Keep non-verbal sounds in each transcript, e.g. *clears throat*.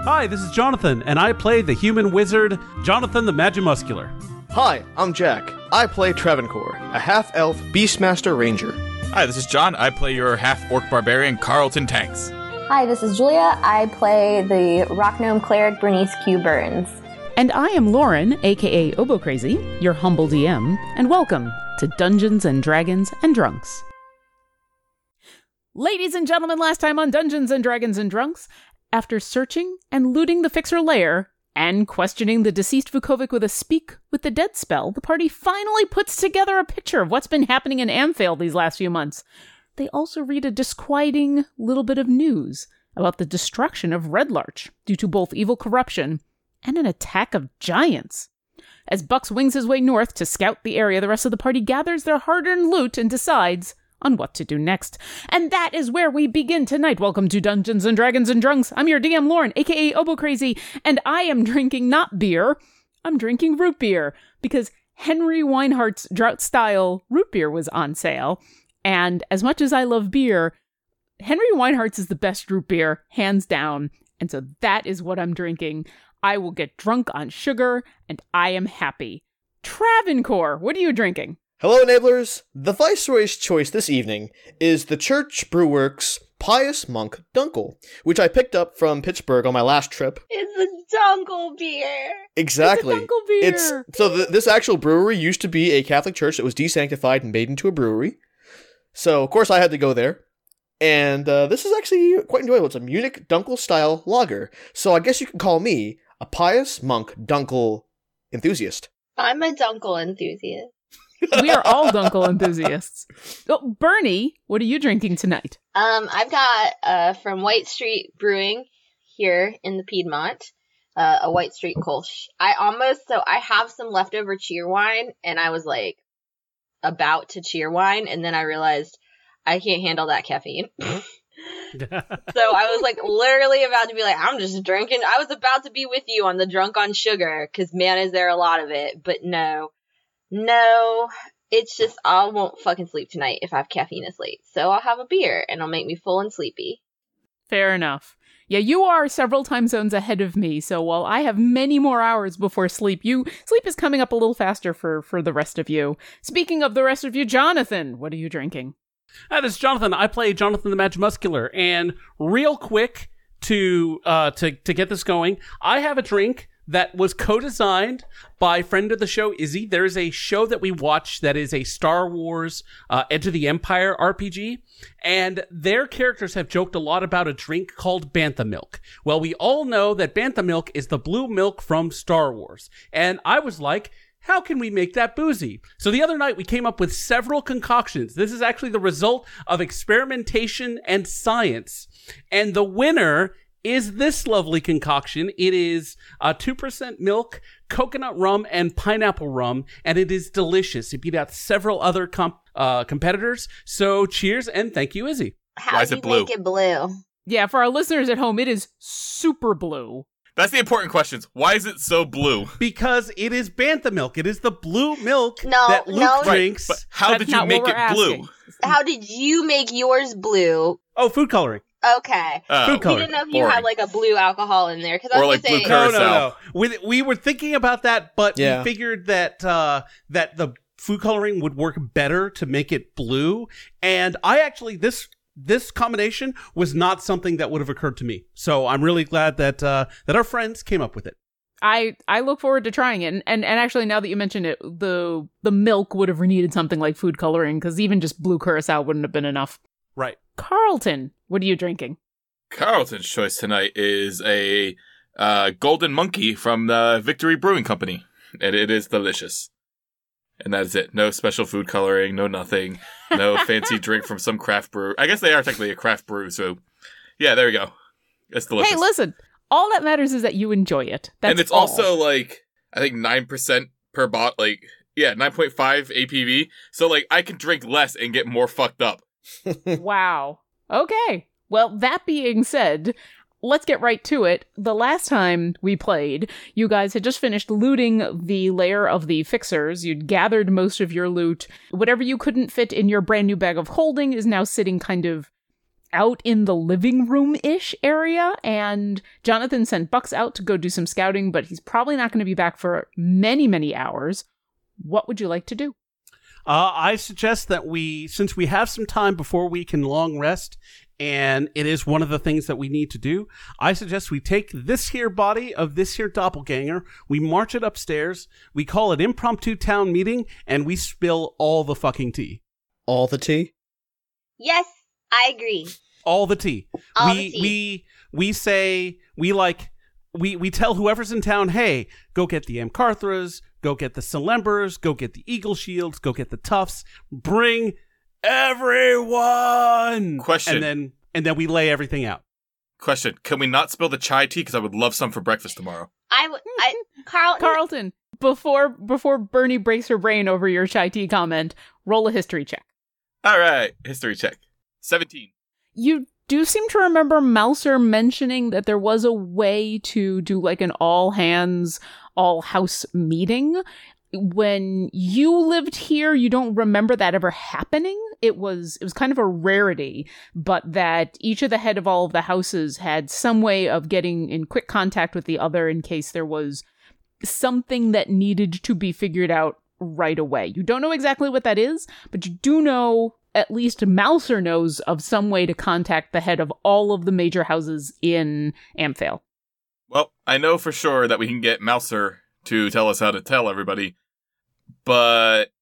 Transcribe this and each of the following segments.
Hi, this is Jonathan, and I play the human wizard, Jonathan the Magimuscular. Hi, I'm Jack. I play Travancore, a half elf Beastmaster Ranger. Hi, this is John. I play your half orc barbarian, Carlton Tanks. Hi, this is Julia. I play the rock gnome cleric Bernice Q. Burns. And I am Lauren, aka Obo Crazy, your humble DM, and welcome to Dungeons and Dragons and Drunks. Ladies and gentlemen, last time on Dungeons and Dragons and Drunks, after searching and looting the Fixer lair and questioning the deceased Vukovic with a speak with the dead spell, the party finally puts together a picture of what's been happening in Amphale these last few months. They also read a disquieting little bit of news about the destruction of Red Larch due to both evil corruption and an attack of giants. As Bucks wings his way north to scout the area, the rest of the party gathers their hard earned loot and decides on what to do next. And that is where we begin tonight. Welcome to Dungeons and Dragons and Drunks. I'm your DM Lauren, aka Obo Crazy, and I am drinking not beer, I'm drinking root beer because Henry Weinhard's drought style root beer was on sale. And as much as I love beer, Henry Weinhard's is the best root beer, hands down. And so that is what I'm drinking. I will get drunk on sugar, and I am happy. Travancore, what are you drinking? Hello, enablers. The Viceroy's choice this evening is the Church Brewworks Pious Monk Dunkel, which I picked up from Pittsburgh on my last trip. It's a Dunkel beer. Exactly. It's a Dunkel beer. It's so th- this actual brewery used to be a Catholic church that was desanctified and made into a brewery. So of course I had to go there, and uh, this is actually quite enjoyable. It's a Munich Dunkel style lager. So I guess you can call me a pious monk Dunkel enthusiast. I'm a Dunkel enthusiast. We are all Dunkel enthusiasts. Oh, Bernie, what are you drinking tonight? Um, I've got uh from White Street Brewing here in the Piedmont, uh, a White Street Kolsch. I almost so I have some leftover Cheerwine, and I was like about to Cheerwine, and then I realized I can't handle that caffeine. *laughs* *laughs* so I was like literally about to be like, I'm just drinking. I was about to be with you on the drunk on sugar, because man, is there a lot of it. But no, no, it's just I won't fucking sleep tonight if I have caffeine this late. So I'll have a beer, and it'll make me full and sleepy. Fair enough. Yeah, you are several time zones ahead of me, so while I have many more hours before sleep, you sleep is coming up a little faster for for the rest of you. Speaking of the rest of you, Jonathan, what are you drinking? Hi, this is Jonathan. I play Jonathan the Magimuscular, and real quick to uh to to get this going, I have a drink that was co-designed by friend of the show Izzy. There is a show that we watch that is a Star Wars uh, Edge of the Empire RPG, and their characters have joked a lot about a drink called Bantha Milk. Well, we all know that Bantha Milk is the blue milk from Star Wars, and I was like. How can we make that boozy? So the other night we came up with several concoctions. This is actually the result of experimentation and science. And the winner is this lovely concoction. It is uh, 2% milk, coconut rum, and pineapple rum, and it is delicious. It beat out several other comp- uh, competitors. So cheers and thank you, Izzy. How Why is do it you blue? make it blue? Yeah, for our listeners at home, it is super blue. That's the important questions. Why is it so blue? Because it is Bantha milk. It is the blue milk No, that Luke no. drinks. But how That's did you make it we're blue? How did you make yours blue? oh, food coloring. Okay. Oh, Food We didn't know if you boring. had like a blue alcohol in there because I Or, was like, gonna blue say No, no, no. We, we were thinking about that, but Yeah. we figured that uh, that the food coloring would work better to make it blue. And I actually this this combination was not something that would have occurred to me. So I'm really glad that uh, that our friends came up with it. I I look forward to trying it, and and, and actually now that you mention it, the the milk would have needed something like food coloring because even just blue curacao wouldn't have been enough. Right. Carlton, what are you drinking? Carlton's choice tonight is a uh, golden monkey from the Victory Brewing Company, and it is delicious. And that is it. No special food coloring, no nothing, no *laughs* fancy drink from some craft brew. I guess they are technically a craft brew, so yeah, there we go. It's delicious. Hey, listen, all that matters is that you enjoy it. That's and it's all. also like I think nine percent per bot. Like yeah, nine point five ABV. So like I can drink less and get more fucked up. *laughs* Wow. Okay. Well, that being said, let's get right to it. The last time we played, you guys had just finished looting the lair of the fixers. You'd gathered most of your loot. Whatever you couldn't fit in your brand new bag of holding is now sitting kind of out in the living room ish area. And Jonathan sent Bucks out to go do some scouting, but he's probably not going to be back for many, many hours. What would you like to do? Uh, I suggest that we, since we have some time before we can long rest, and it is one of the things that we need to do, I suggest we take this here body of this here doppelganger, we march it upstairs, we call it impromptu town meeting, and we spill all the fucking tea. All the tea. Yes, I agree. All the tea. All we the tea. we we say we like we we tell whoever's in town, hey, go get the Amcarthras, go get the Celembers, go get the Eagle Shields, go get the Tufts, bring everyone. Question. And then and then we lay everything out. Question: Can we not spill the chai tea? Because I would love some for breakfast tomorrow. I would. Mm-hmm. Carl. Carlton, before before Bernie breaks her brain over your chai tea comment, roll a history check. All right, history check. Seventeen. You do seem to remember Mouser mentioning that there was a way to do like an all hands, all house meeting. When you lived here, you don't remember that ever happening. It was it was kind of a rarity, but that each of the head of all of the houses had some way of getting in quick contact with the other in case there was something that needed to be figured out right away. You don't know exactly what that is, but you do know at least Mouser knows of some way to contact the head of all of the major houses in Amphale. Well, I know for sure that we can get Mouser to tell us how to tell everybody, but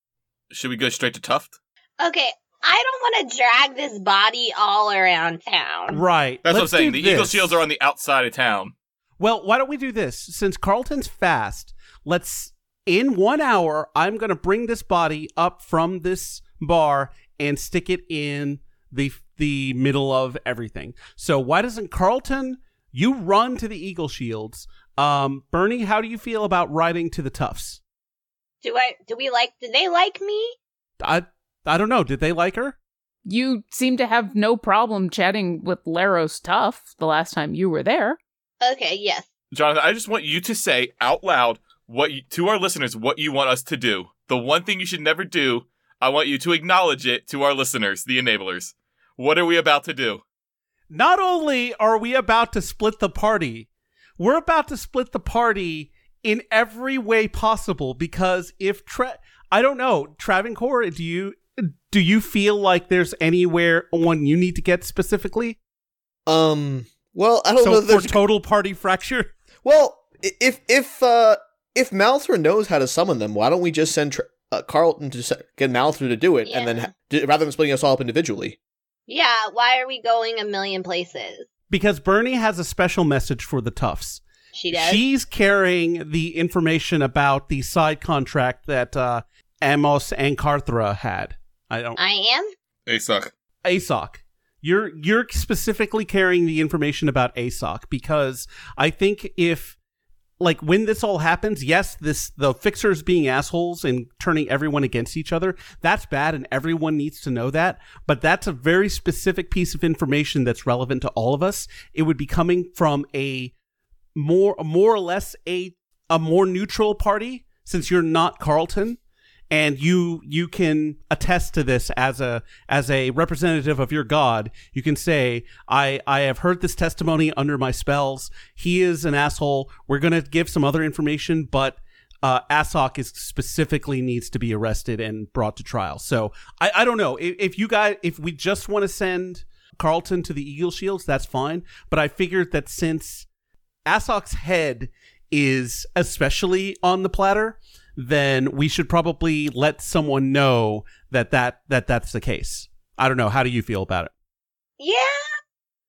should we go straight to Tuft? Okay, I don't want to drag this body all around town. Right. That's Let's what I'm saying. do The Eagle. Shields are on the outside of town. Well, why don't we do this? Since Carlton's fast, let's in one hour, I'm gonna bring this body up from this bar and stick it in the the middle of everything. So why doesn't Carlton you run to the Eagle Shields? Um, Bernie, how do you feel about riding to the Tufts? Do I? Do we like? Do they like me? I I don't know. Did they like her? You seem to have no problem chatting with Laros Tuff the last time you were there. Okay. Yes. Jonathan, I just want you to say out loud what you, to our listeners what you want us to do. The one thing you should never do. I want you to acknowledge it to our listeners, the enablers. What are we about to do? Not only are we about to split the party, we're about to split the party in every way possible because if Tra- I don't know, Travancore, do you do you feel like there's anywhere one you need to get specifically? Um. Well, I don't know. So That for there's total party fracture? well, if if uh if Malthor knows how to summon them, why don't we just send Tra- uh, Carlton to se- get Malthor to do it, and then ha- rather than splitting us all up individually? Yeah. Why are we going a million places? Because Bernie has a special message for the Tufts. She does. She's carrying the information about the side contract that uh, Amos and Carthra had. I don't. I am. They suck. Asok. You're you're specifically carrying the information about Asok because I think if like when this all happens, yes, this the fixers being assholes and turning everyone against each other, that's bad and everyone needs to know that, but that's a very specific piece of information that's relevant to all of us. It would be coming from a more more or less a a more neutral party since you're not Carlton and you you can attest to this as a as a representative of your god. You can say i i have heard this testimony under my spells. He is an asshole. We're going to give some other information but uh asok is specifically needs to be arrested and brought to trial. So i i don't know. If, if you guys if we just want to send carlton to the eagle shields that's fine. But i figured that since asok's head is especially on the platter then we should probably let someone know that that that that's the case. I don't know. How do you feel about it? Yeah.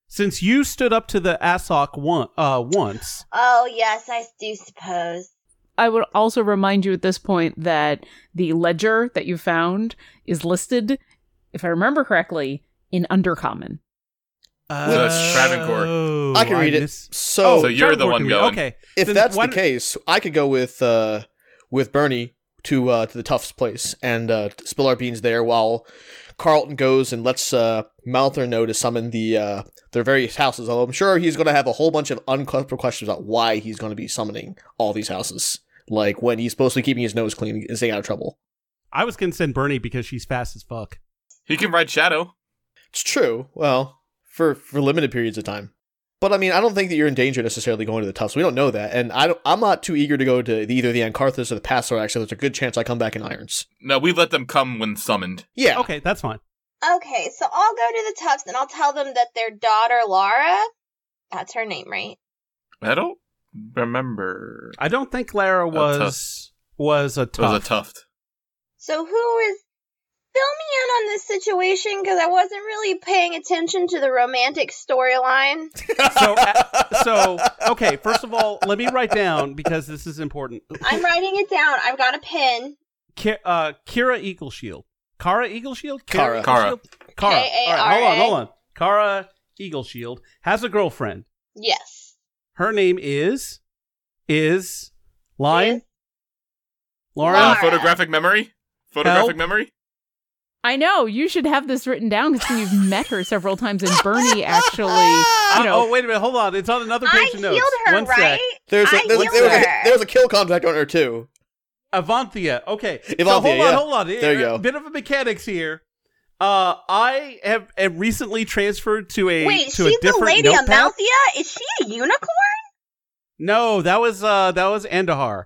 Since you stood up to the Asok one, uh, once, Oh yes, I do suppose. I would also remind you at this point that the ledger that you found is listed, if I remember correctly, in Undercommon. So it's Travancore. I can read it. miss- So, So you're the one can read it. going. Okay, if then that's the case, I could go with uh with Bernie to uh to the Tufts place and uh spill our beans there while Carlton goes and lets uh Malthor know to summon the uh their various houses. Although I'm sure he's going to have a whole bunch of uncomfortable questions about why he's going to be summoning all these houses. Like when he's supposed to be keeping his nose clean and staying out of trouble. I was gonna send Bernie because she's fast as fuck. He can ride Shadow. It's true. Well, for for limited periods of time. But I mean, I don't think that you're in danger necessarily going to the Tufts. We don't know that, and I don't, I'm not too eager to go to either the Ancarthus or the Pastor. Actually, there's a good chance I come back in Irons. No, we let them come when summoned. Yeah, Okay, that's fine. Okay, so I'll go to the Tufts and I'll tell them that their daughter Laura, that's her name, right? I don't remember. I don't think Lara was was a It was a tough. tuft. So who is fill me in on this situation because I wasn't really paying attention to the romantic storyline. *laughs* so, uh, so okay. First of all, let me write down because this is important. I'm writing it down. I've got a pen. Ki- uh, Kira Eagleshield, Kara Eagleshield, Kara. Eagleshield? Kara. K-A-R-A. All right, hold on, hold on. Kara Eagleshield has a girlfriend. Yes. Her name is is line Is- Lauren. Uh, Laura. photographic memory? Photographic Help. memory? I know you should have this written down because you've met her several times, and Bernie actually, Uh, you know, oh wait a minute, hold on. It's on another I page of notes. healed her, One sec. right? there's a, I there's, a, healed there, was a, her. there was a kill contract on her too. Avanthia. Okay. so Avanthia, hold on, yeah. hold on. There you go. A bit of a mechanics here. Uh, I have, have recently transferred to a Wait, to she's a different the lady notepad. Amalthea? Is she a unicorn? No, that was uh that was Andahar.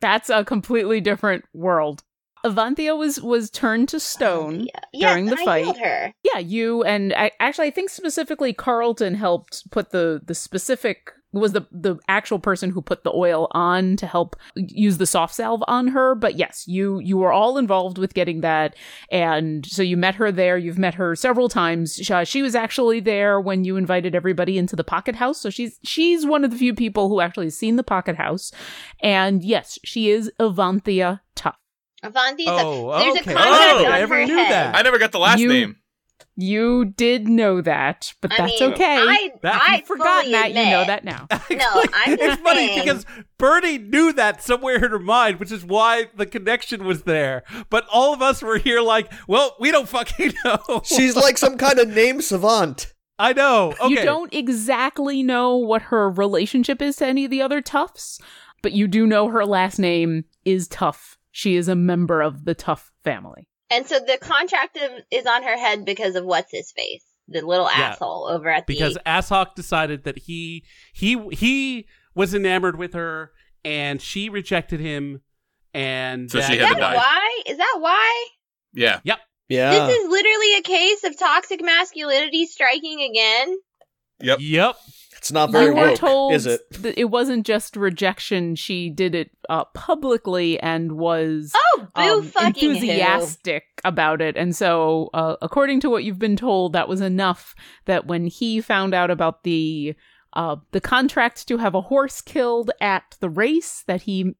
that's a completely different world. Avanthia was was turned to stone. Yeah. During the I fight. her. Yeah, you and I, actually, I think specifically Carlton helped put the the specific was the the actual person who put the oil on to help use the soft salve on her. But yes, you you were all involved with getting that, and so you met her there. You've met her several times. She, uh, she was actually there when you invited everybody into the Pocket House. So she's she's one of the few people who actually has seen the Pocket House, and yes, she is Avanthia Tough. Avanti's Oh, a, there's okay. a contract Oh, on I never her knew head. that. I never got the last You- name. You did know that, but I that's mean, okay. I, That- I you've Forgotten fully that, you know that now. *laughs* No, I'm it's just funny because Bernie knew that somewhere in her mind, which is why the connection was there. But all of us were here like, well, we don't fucking *laughs* know. She's like some kind of name savant. I know. Okay. You don't exactly know what her relationship is to any of the other Toughs, but you do know her last name is Tough. She is a member of the Tough family. And so the contract is on her head because of what's his face, the little Yeah. asshole over at the. because Asshawk decided that he he he was enamored with her and she rejected him and So that- she had to that die. why? Is that why? Yeah. Yep. Yeah. This is literally a case of toxic masculinity striking again. Yep. Yep. It's not very you were woke, told is it? that it wasn't just rejection. She did it uh, publicly and was Oh, um, fucking enthusiastic about it. And so, uh, according to what you've been told, that was enough that when he found out about the uh, the contract to have a horse killed at the race, that he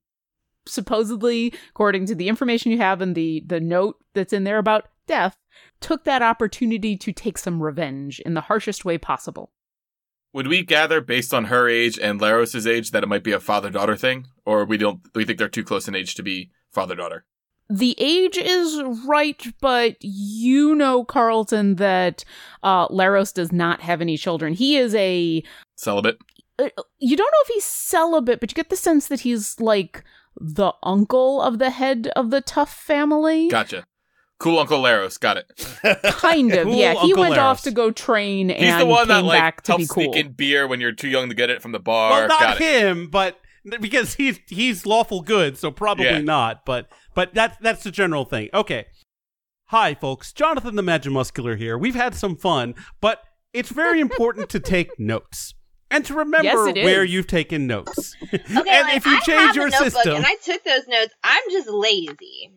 supposedly, according to the information you have and the the note that's in there about death, took that opportunity to take some revenge in the harshest way possible. Would we gather based on her age and Laros's age that it might be a father daughter thing, or we don't? We think they're too close in age to be father daughter. the age is right, but you know, Carlton, that uh, Laros does not have any children. He is a. Celibate. uh, You don't know if he's celibate, but you get the sense that he's like the uncle of the head of the Tough family. Gotcha. Cool Uncle Laros. Got it. *laughs* Kind of, Cool yeah. He went Laros. off to go train He's and the one came that like back to be helps cool. sneak in beer when you're too young to get it from the bar. Well, not Got it. him, but because he's he's lawful good, so probably Yeah. not. But but that's that's the general thing. Okay. Hi, folks. Jonathan the Magimuscular here. We've had some fun, but it's very *laughs* important to take notes and to remember Yes, where is. you've taken notes. Okay, *laughs* and like, if you I change have your a notebook system, and I took those notes. I'm just lazy.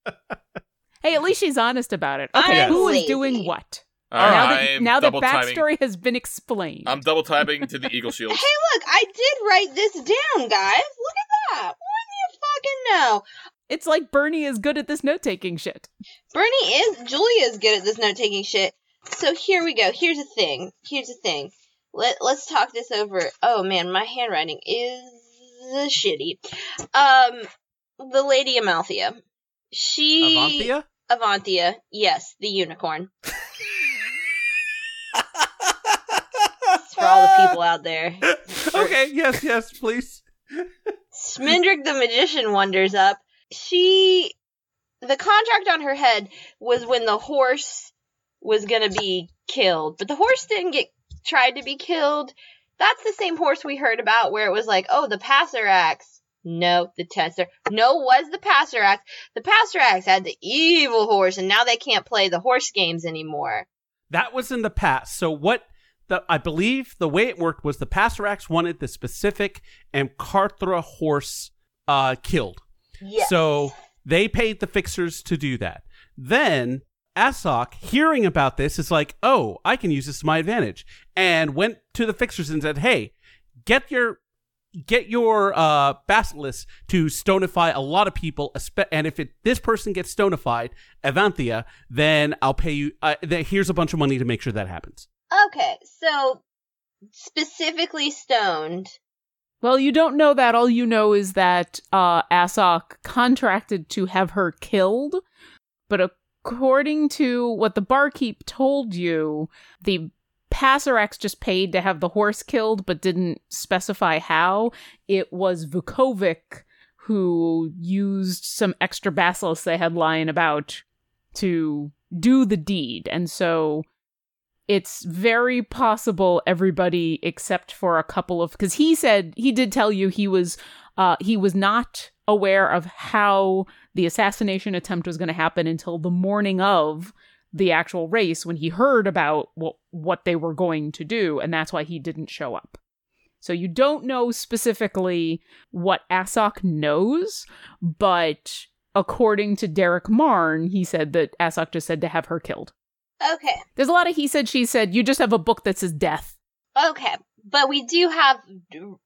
Hey, at least she's honest about it. Okay, I'm who is lazy. doing what? All now right, that, I'm now that double timing. backstory has been explained. I'm double typing to the Eagle Shield. Hey, look, I did write this down, guys. Look at that. Wouldn't you fucking know? it's like Bernie is good at this note taking shit. Bernie is Julia is good at this note taking shit. So here we go. Here's the thing. Here's the thing. Let let's talk this over. Oh man, my handwriting is shitty. Um, the Lady Amalthea. She Avanthia? Avanthia, yes, the unicorn. *laughs* For all the people out there. okay, yes, yes, please. Schmendrick the magician wonders up. She the contract on her head was when the horse was gonna be killed. But the horse didn't get tried to be killed. That's the same horse we heard about where it was like, oh, the Passerax. No, the tester. No, was the Passerax. The Passerax had the evil horse, and now they can't play the horse games anymore. That was in the past. So what the I believe the way it worked was the Passerax wanted the specific Amkarthra horse uh, killed. Yes. So they paid the fixers to do that. Then Asok, hearing about this, is like, oh, I can use this to my advantage. And went to the fixers and said, hey, get your get your uh basilisk to stonify a lot of people espe- and if it this person gets stonified avanthia then i'll pay you uh, th- here's a bunch of money to make sure that happens Okay, so specifically stoned. Well, you don't know that. All you know is that uh, Asok contracted to have her killed, but according to what the barkeep told you, the Passerax just paid to have the horse killed, but didn't specify how. It was Vukovic who used some extra basilisks they had lying about to do the deed, and so it's very possible everybody except for a couple of because he said he did tell you he was uh he was not aware of how the assassination attempt was going to happen until the morning of the actual race when he heard about what what they were going to do and that's why he didn't show up so you don't know specifically what Asok knows but according to Derek Marn he said that Asok just said to have her killed Okay, there's a lot of he said, she said. You just have a book that says death. okay, but we do have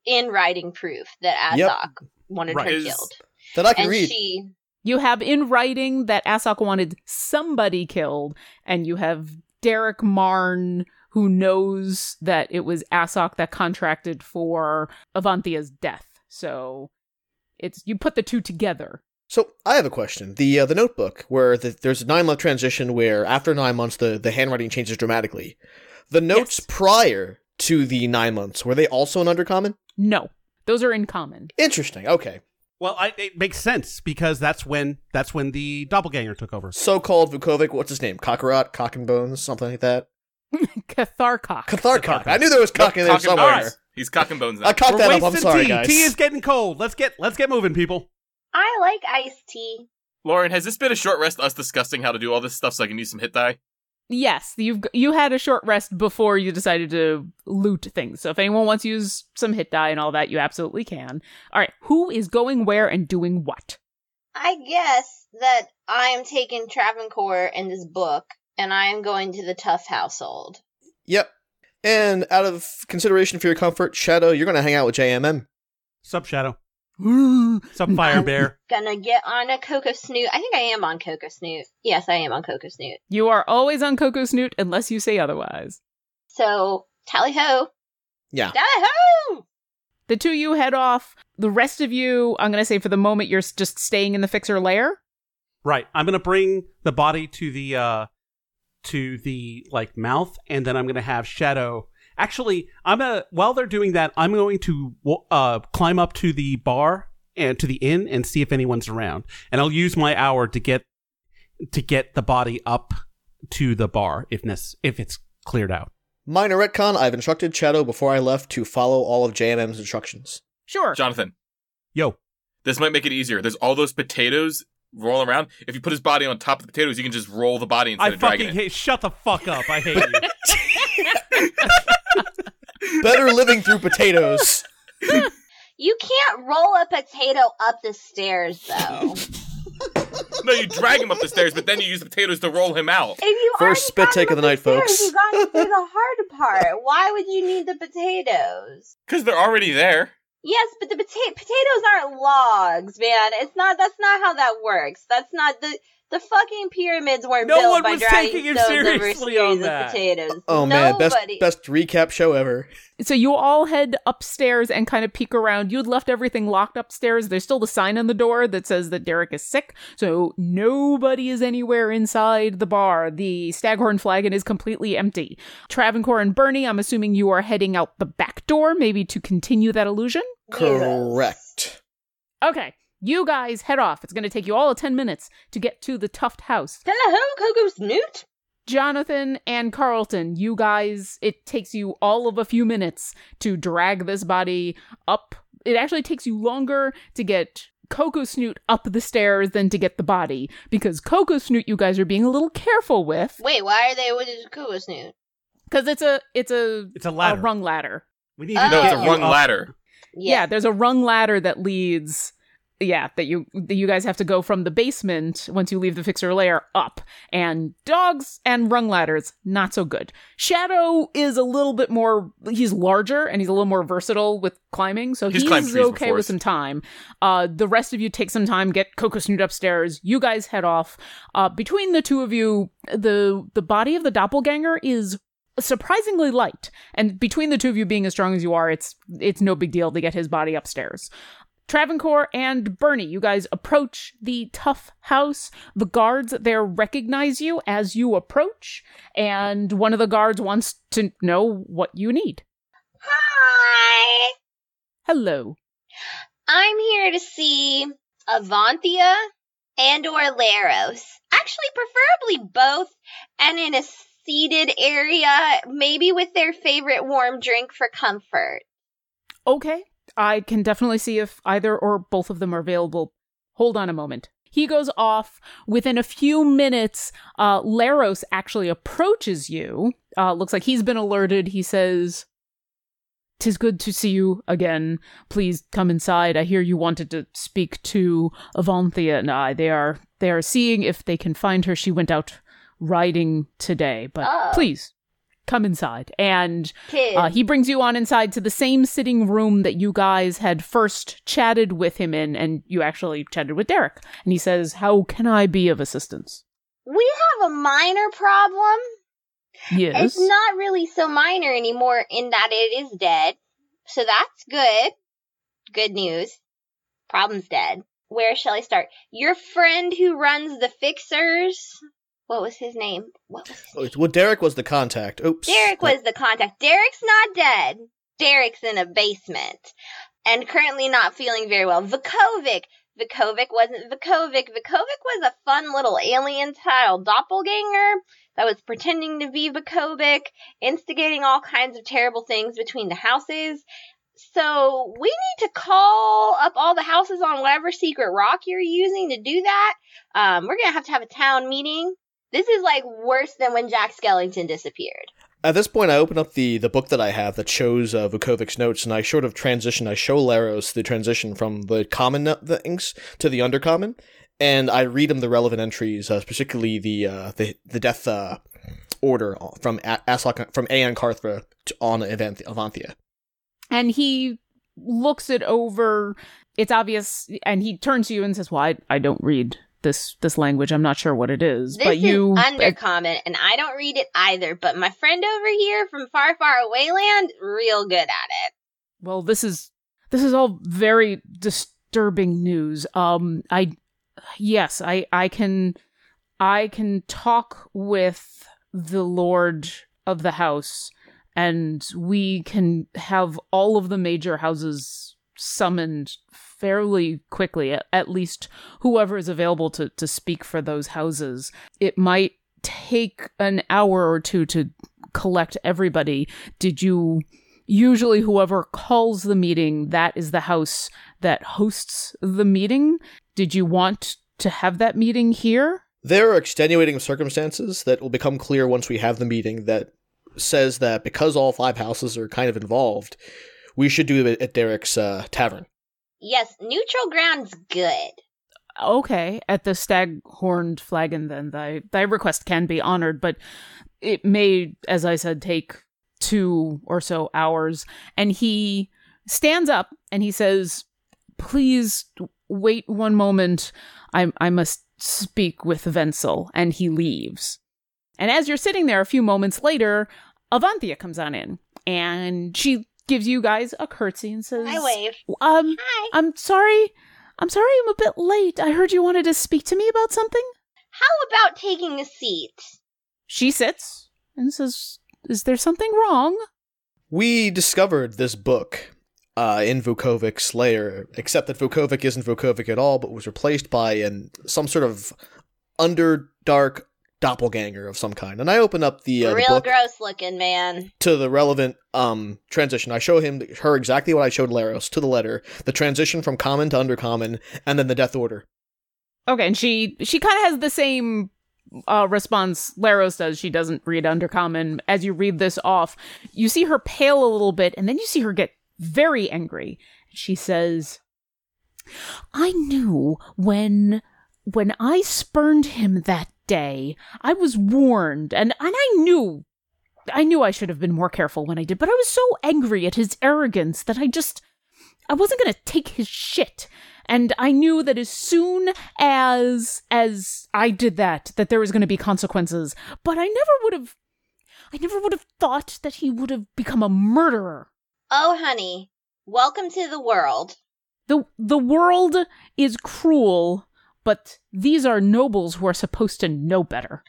in writing proof that Asok Yep. wanted Right. her killed, That I can and read. she. You have in writing that Asok wanted somebody killed, and you have Derek Marn who knows that it was Asok that contracted for Avanthia's death. So it's you put the two together. So I have a question. The uh, the notebook where the, there's a nine month transition where after nine months the, the handwriting changes dramatically. The notes Yes. prior to the nine months were they also in undercommon? No, those are in common. Interesting. Okay. Well I, it makes sense because that's when that's when the doppelganger took over So called Vukovic. What's his name? Kakarot, Cock and Bones, something like that. *laughs* Catharcock. Catharcock. I knew there was cock in there Cock and somewhere. bones. He's cock and bones now. I cocked We're that up. I'm wasting sorry, tea. guys. Tea is getting cold. Let's get let's get moving, people. I like iced tea. Lauren, has this been a short rest? Us discussing how to do all this stuff so I can use some hit die. Yes, you've you had a short rest before you decided to loot things. So if anyone wants to use some hit die and all that, you absolutely can. All right, who is going where and doing what? I guess that I am taking Travancore and this book, and I am going to the Tough household. Yep. And out of consideration for your comfort, Shadow, you're going to hang out with JMM. Sup, Shadow. *gasps* Sup, Fire Bear. Gonna get on a Coco Snoot. I think I am on Coco Snoot. Yes, I am on Coco Snoot. You are always on Coco Snoot unless you say otherwise. So, tally ho! Yeah. Tally ho! The two of you head off. The rest of you, I'm going to say for the moment, you're just staying in the fixer lair. Right. I'm gonna bring the body to the uh to the like mouth, and then I'm gonna have Shadow. Actually, I'm gonna while they're doing that, I'm going to uh climb up to the bar and to the inn and see if anyone's around, and I'll use my hour to get to get the body up to the bar if nec- if it's cleared out. Minor retcon, I've instructed Shadow before I left to follow all of JMM's instructions. Sure. Jonathan, Yo, this might make it easier. There's all those potatoes rolling around. If you put his body on top of the potatoes, you can just roll the body instead I of dragging fucking it. hate. Shut the fuck up. I hate you. *laughs* *laughs* Better living through potatoes. You can't roll a potato up the stairs, though. No, you drag him up the stairs, but then you use the potatoes to roll him out. if you First spit take of the night, stairs, folks. You got through the hard part. Why would you need the potatoes? Because they're already there. Yes, but the pota- potatoes aren't logs, man. It's not. That's not how that works. That's not the the fucking pyramids weren't No built one by was dragging taking him over a seriously on that. potatoes. Oh man, best Nobody- best recap show ever. So you all head upstairs and kind of peek around. You'd left everything locked upstairs. There's still the sign on the door that says that Derek is sick. So nobody is anywhere inside the bar. The Staghorn flagon is completely empty. Travancore and Bernie, I'm assuming you are heading out the back door, maybe to continue that illusion. Correct. Okay. You guys head off. It's going to take you all 10 minutes to get to the Tuft house. Hello, Coco Snoot. Jonathan and Carlton, you guys, it takes you all of a few minutes to drag this body up. It actually takes you longer to get Coco Snoot up the stairs than to get the body because Coco Snoot, you guys are being a little careful with Wait, why are they with Coco Snoot? because it's a it's a, It's a a ladder. rung ladder. We need Oh. to No, it's a rung up. ladder. Yeah. there's a rung ladder that leads. Yeah, that you that you guys have to go from the basement once you leave the fixer layer up. And dogs and rung ladders not so good. Shadow is a little bit more. He's larger and he's a little more versatile with climbing, so He's he's, okay with some time. Uh, the rest of you take some time, get Coco Snoot upstairs. You guys head off. Uh, between the two of you, the the body of the doppelganger is surprisingly light and between the two of you being as strong as you are it's it's no big deal to get his body upstairs Travancore and Bernie, you guys approach the tough house. The guards there recognize you as you approach, and one of the guards wants to know what you need. Hi. Hello. I'm here to see Avanthia and or Laros. Actually, preferably both, and in a seated area, maybe with their favorite warm drink for comfort. Okay. I can definitely see if either or both of them are available. Hold on a moment. He goes off. Within a few minutes, uh, Laros actually approaches you. Uh, looks like he's been alerted. He says, Tis good to see you again. Please come inside. I hear you wanted to speak to Avanthia and I. They are they are seeing if they can find her. She went out riding today, but Oh. please come inside. And uh, he brings you on inside to the same sitting room that you guys had first chatted with him in, and you actually chatted with Derek. And he says, How can I be of assistance? we have a minor problem. Yes. It's not really so minor anymore in that it is dead. So that's good. Good news. Problem's dead. Where shall I start? Your friend who runs the fixers. What was his name? What was his name? Well, Derek was the contact. Oops. Derek was the contact. Derek's not dead. Derek's in a basement and currently not feeling very well. Vukovic. Vukovic wasn't Vukovic. Vukovic was a fun little alien style doppelganger that was pretending to be Vukovic, instigating all kinds of terrible things between the houses. So we need to call up all the houses on whatever secret rock you're using to do that. Um, we're gonna have to have a town meeting. This is like worse than when Jack Skellington disappeared. At this point, I open up the, the book that I have that shows uh, Vukovic's notes, and I sort of transition. I show Laros the transition from the common no- things to the undercommon, and I read him the relevant entries, uh, particularly the uh, the the death uh, order from A- Aslak from Aeon Carthra to, on Avanth- Avanthia. and he looks it over. It's obvious, and he turns to you and says, "Well, I, I don't read this this language. I'm not sure what it is, This but you." is undercommon, and I don't read it either. But my friend over here from far, far away land, real good at it. well, this is this is all very disturbing news. Um, I yes, I I can I can talk with the lord of the house, and we can have all of the major houses summoned fairly quickly. At, least whoever is available to to speak for those houses. It might take an hour or two to collect everybody. Did you? Usually, whoever calls the meeting, that is the house that hosts the meeting. Did you want to have that meeting here? There are extenuating circumstances that will become clear once we have the meeting that says that because all five houses are kind of involved, we should do it at Derek's uh, tavern. Yes, neutral ground's good. Okay, at the stag-horned flagon, then thy thy request can be honored, but it may, as I said, take two or so hours. And he stands up and he says, "Please wait one moment. I I must speak with Wenzel." And he leaves. And as you're sitting there, a few moments later, Avanthia comes on in, and she gives you guys a curtsy and says, I wave. Um, Hi. I'm sorry. I'm sorry I'm a bit late. I heard you wanted to speak to me about something. How about taking a seat? She sits and says, Is there something wrong? We discovered this book uh, in Vukovic's lair, except that Vukovic isn't Vukovic at all, but was replaced by an some sort of underdark doppelganger of some kind. And I open up the, uh, the Real book gross looking, man. to the relevant um transition. I show him her exactly what I showed Laros to the letter, the transition from common to undercommon, and then the death order. Okay, and she she kind of has the same uh, response Laros does. She doesn't read Undercommon. As you read this off, you see her pale a little bit, and then you see her get very angry. She says, "I knew when when I spurned him that day. I was warned, and and I knew." I knew I should have been more careful when I did, but I was so angry at his arrogance that I just I wasn't going to take his shit and i knew that as soon as as i did that that there was going to be consequences but i never would have i never would have thought that he would have become a murderer Oh, honey, welcome to the world. the the world is cruel but these are nobles who are supposed to know better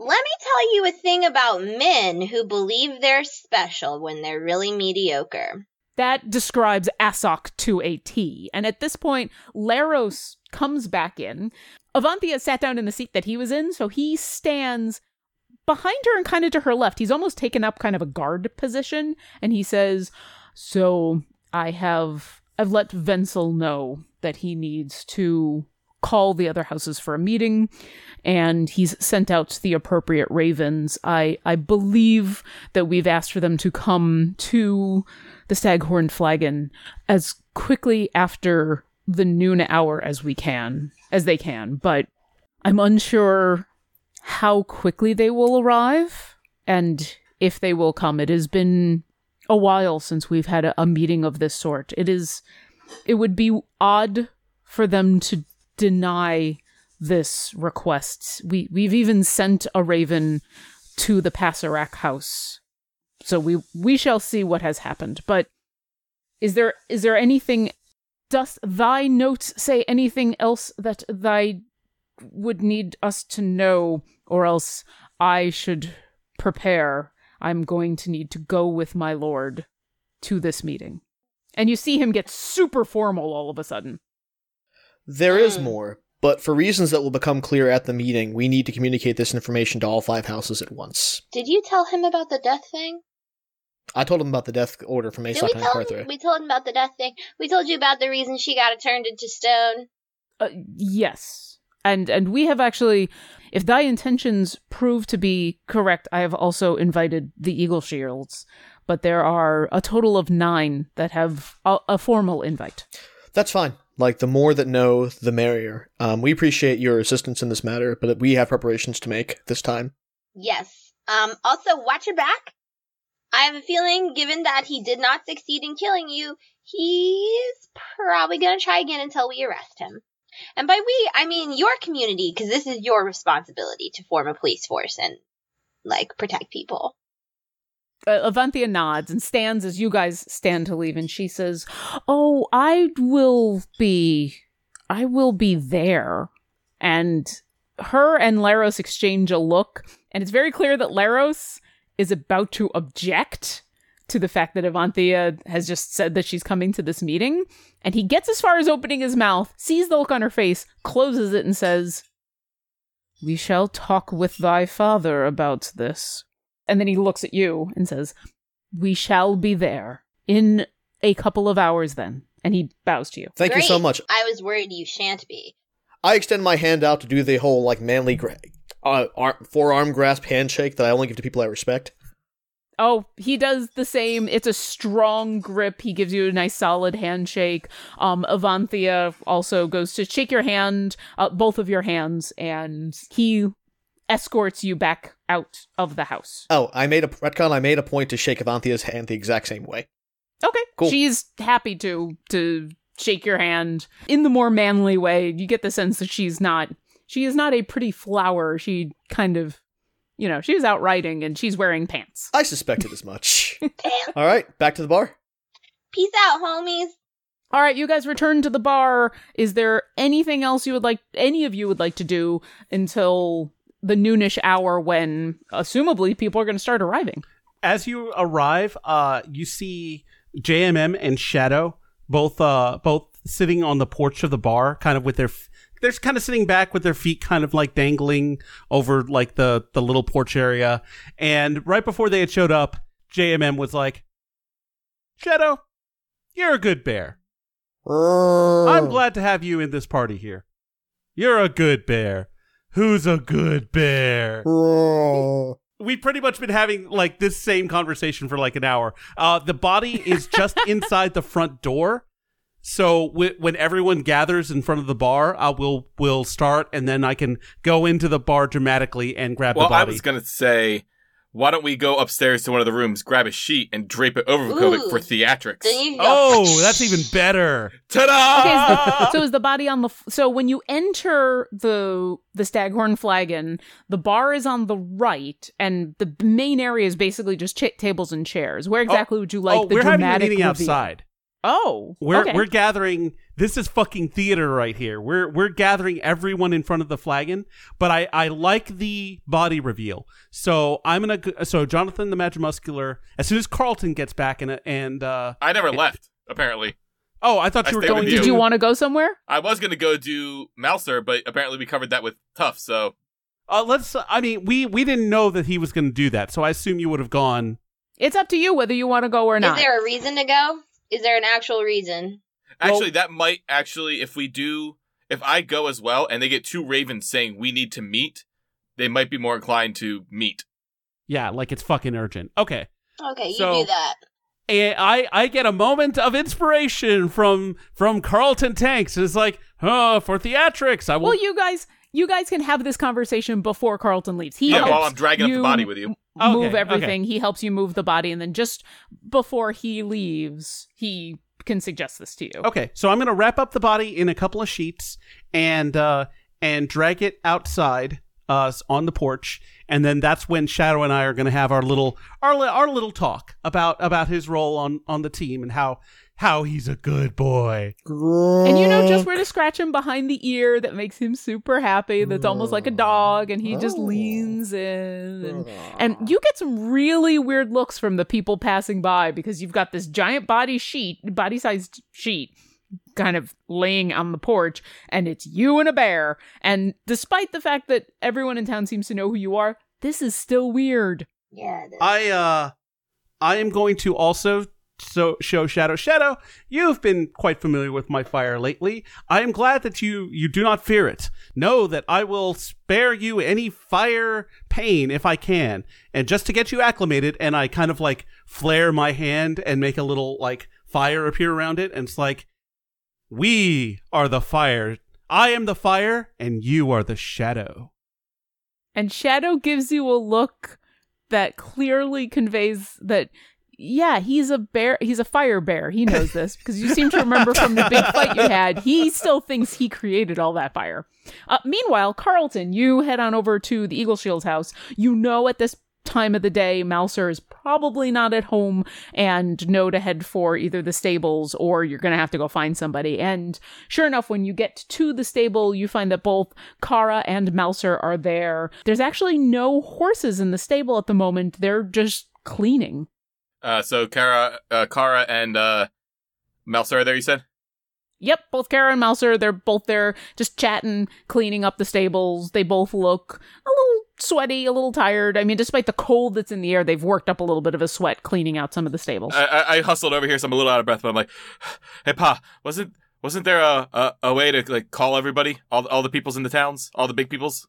Let me tell you a thing about men who believe they're special when they're really mediocre. that describes Asok to a T. And at this point, Laros comes back in. Avanthia sat down in the seat that he was in, so he stands behind her and kind of to her left. He's almost taken up kind of a guard position, and he says, "So I have I've let Venzel know that he needs to call the other houses for a meeting." And he's sent out the appropriate ravens. I I believe that we've asked for them to come to the Staghorn Flagon as quickly after the noon hour as we can, as they can, but I'm unsure how quickly they will arrive and if they will come. It has been a while since we've had a, a meeting of this sort. It is it would be odd for them to deny this request. We we've even sent a raven to the Passarak house. So we we shall see what has happened. But is there is there anything doth thy notes say anything else that thy would need us to know or else i should prepare? I'm going to need to go with my lord to this meeting. And you see him get super formal all of a sudden There is Mm. more, but for reasons that will become clear at the meeting, we need to communicate this information to all five houses at once. Did you tell him about the death thing? I told him about the death order from Did Aesop we and tell him? We told him about the death thing. We told you about the reason she got turned into stone. Uh, yes. And and we have actually if thy intentions prove to be correct, I have also invited the Eagle Shields, but there are a total of 9 that have a, a formal invite. That's fine. Like, the more that know, the merrier. Um, we appreciate your assistance in this matter, but we have preparations to make this time. Yes. Um. Also, watch your back. I have a feeling, given that he did not succeed in killing you, he's probably gonna try again until we arrest him. And by we, I mean your community, because this is your responsibility to form a police force and like protect people. Uh, Avanthia nods and stands as you guys stand to leave, and she says, "Oh, I will be, I will be there." And her and Laros exchange a look, and it's very clear that Laros is about to object to the fact that Avanthia has just said that she's coming to this meeting, and he gets as far as opening his mouth, sees the look on her face, closes it, and says, "We shall talk with thy father about this." And then he looks at you and says, We shall be there in a couple of hours then. And he bows to you. Thank you so Great. much. I was worried you shan't be. I extend my hand out to do the whole, like, manly gra- uh, ar- forearm grasp handshake that I only give to people I respect. Oh, he does the same. It's a strong grip. He gives you a nice solid handshake. Um, Avanthia also goes to shake your hand, uh, both of your hands, and he escorts you back out of the house. Oh, I made a retcon. I made a point to shake Avanthia's hand the exact same way. Okay. Cool. She's happy to to shake your hand in the more manly way. You get the sense that she's not she is not a pretty flower. She kind of you know, she's out riding and she's wearing pants. I suspected as much. Damn. *laughs* *laughs* All right, back to the bar. Peace out, homies. All right, you guys return to the bar. Is there anything else you would like any of you would like to do until the noonish hour when assumably people are going to start arriving? As you arrive, uh, you see JMM and Shadow both uh, both sitting on the porch of the bar, kind of with their f- they're kind of sitting back with their feet kind of like dangling over like the the little porch area. And right before they had showed up, JMM was like, "Shadow, you're a good bear. I'm glad to have you in this party here. You're a good bear. Who's a good bear?" We've pretty much been having like this same conversation for like an hour. Uh, the body is just *laughs* inside the front door. So w- when everyone gathers in front of the bar, I will will start, and then I can go into the bar dramatically and grab Well, the body. Well, I was gonna say, why don't we go upstairs to one of the rooms, grab a sheet, and drape it over Vukovic Ooh. for theatrics? Then you can go, oh, that's even *laughs* better. Ta-da! Okay, is the- so is the body on the f- so when you enter the the Staghorn Flagon, the bar is on the right, and the main area is basically just cha- tables and chairs. Where oh, exactly would you like oh, the we're having a dramatic meeting reveal? outside. Oh, We're okay. we're gathering. This is fucking theater right here. We're we're gathering everyone in front of the flagon. But I I like the body reveal. So I'm gonna. So Jonathan the Magimuscular. As soon as Carlton gets back in and and uh I never left. Apparently, oh, I thought I you were going. you. Did you want to go somewhere? I was gonna go do Mouser, but apparently we covered that with Tough. So Uh, let's. I mean, we we didn't know that he was going to do that, so I assume you would have gone. It's up to you whether you want to go or not. Is there a reason to go? Is there an actual reason? actually, that might actually, if we do, if I go as well, and they get two ravens saying we need to meet, they might be more inclined to meet. Yeah, like it's fucking urgent. Okay. Okay, you So- do that. I I get a moment of inspiration from from Carlton Tanks. It's like, oh, for theatrics, I will. well, you guys, you guys can have this conversation before Carlton leaves. He Yeah, while I'm dragging up the body with you. M- move Okay, everything. He helps you move the body, and then just before he leaves, he can suggest this to you. Okay, so I'm gonna wrap up the body in a couple of sheets and uh and drag it outside uh on the porch, and then that's when Shadow and I are gonna have our little our our little talk about about his role on on the team and how how he's a good boy. And you know just where to scratch him behind the ear that makes him super happy. That's almost like a dog, and he just leans in. And, and you get some really weird looks from the people passing by because you've got this giant body sheet, body sized sheet, kind of laying on the porch, and it's you and a bear. And despite the fact that everyone in town seems to know who you are, this is still weird. Yeah. I uh I am going to also so show Shadow Shadow. You've been quite familiar with my fire lately. I am glad that you you do not fear it. Know that I will spare you any fire pain if I can. And just to get you acclimated, and I kind of like flare my hand and make a little like fire appear around it, and it's like we are the fire. I am the fire, and you are the shadow. And Shadow gives you a look that clearly conveys that yeah, he's a bear, he's a fire bear. He knows this because you seem to remember from the big fight you had, he still thinks he created all that fire. Uh, meanwhile, Carlton, you head on over to the Eagle Shield's house. You know at this time of the day, Mouser is probably not at home and know to head for either the stables or you're going to have to go find somebody. And sure enough, when you get to the stable, you find that both Kara and Mouser are there. There's actually no horses in the stable at the moment. They're just cleaning. Uh, so Kara, uh, Kara, and uh, Mouser are there. You said. Yep, both Kara and Mouser, they're both there just chatting, cleaning up the stables. They both look a little sweaty, a little tired. I mean, despite the cold that's in the air, they've worked up a little bit of a sweat cleaning out some of the stables. I, I, I hustled over here, so I'm a little out of breath. But I'm like, "Hey, Pa, wasn't wasn't there a, a, a way to like call everybody, all all the peoples in the towns, all the big peoples,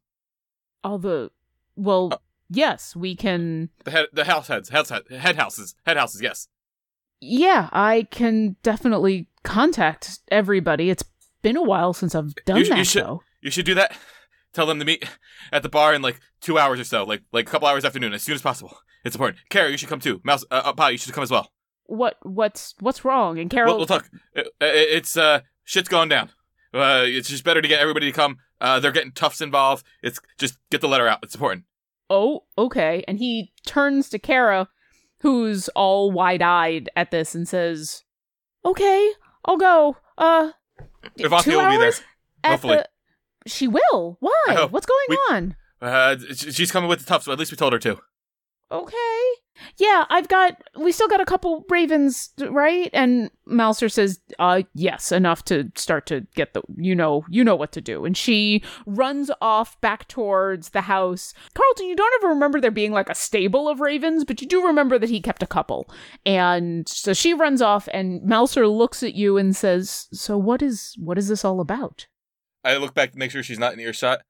All the well, Uh, yes, we can. the head the house heads, heads head houses, head houses? Yes. Yeah, I can definitely contact everybody. It's been a while since I've done You sh- you that, should- though. You should do that. Tell them to meet at the bar in like two hours or so, like like a couple hours after noon, as soon as possible. It's important. Kara, you should come too. Mouse, uh, uh, Pa, you should come as well. What what's what's wrong? And Carol, We'll, we'll talk. Uh, uh, it's uh, shit's going down. Uh, it's just better to get everybody to come. Uh, they're getting toughs involved. It's just get the letter out. It's important. Oh, okay. And he turns to Kara, who's all wide eyed at this, and says, "Okay, I'll go. Uh, Avanthia two will be there. hopefully. the- She will. Why? What's going We- on? Uh, she's coming with the toughs, so at least we told her to. Okay. Yeah, I've got. We still got a couple ravens, right? And Mouser says, "Uh, yes, enough to start to get the. You know, you know what to do." And she runs off back towards the house. Carlton, you don't ever remember there being like a stable of ravens, but you do remember that he kept a couple. And so she runs off, and Mouser looks at you and says, "So what is what is this all about?" I look back to make sure she's not in earshot.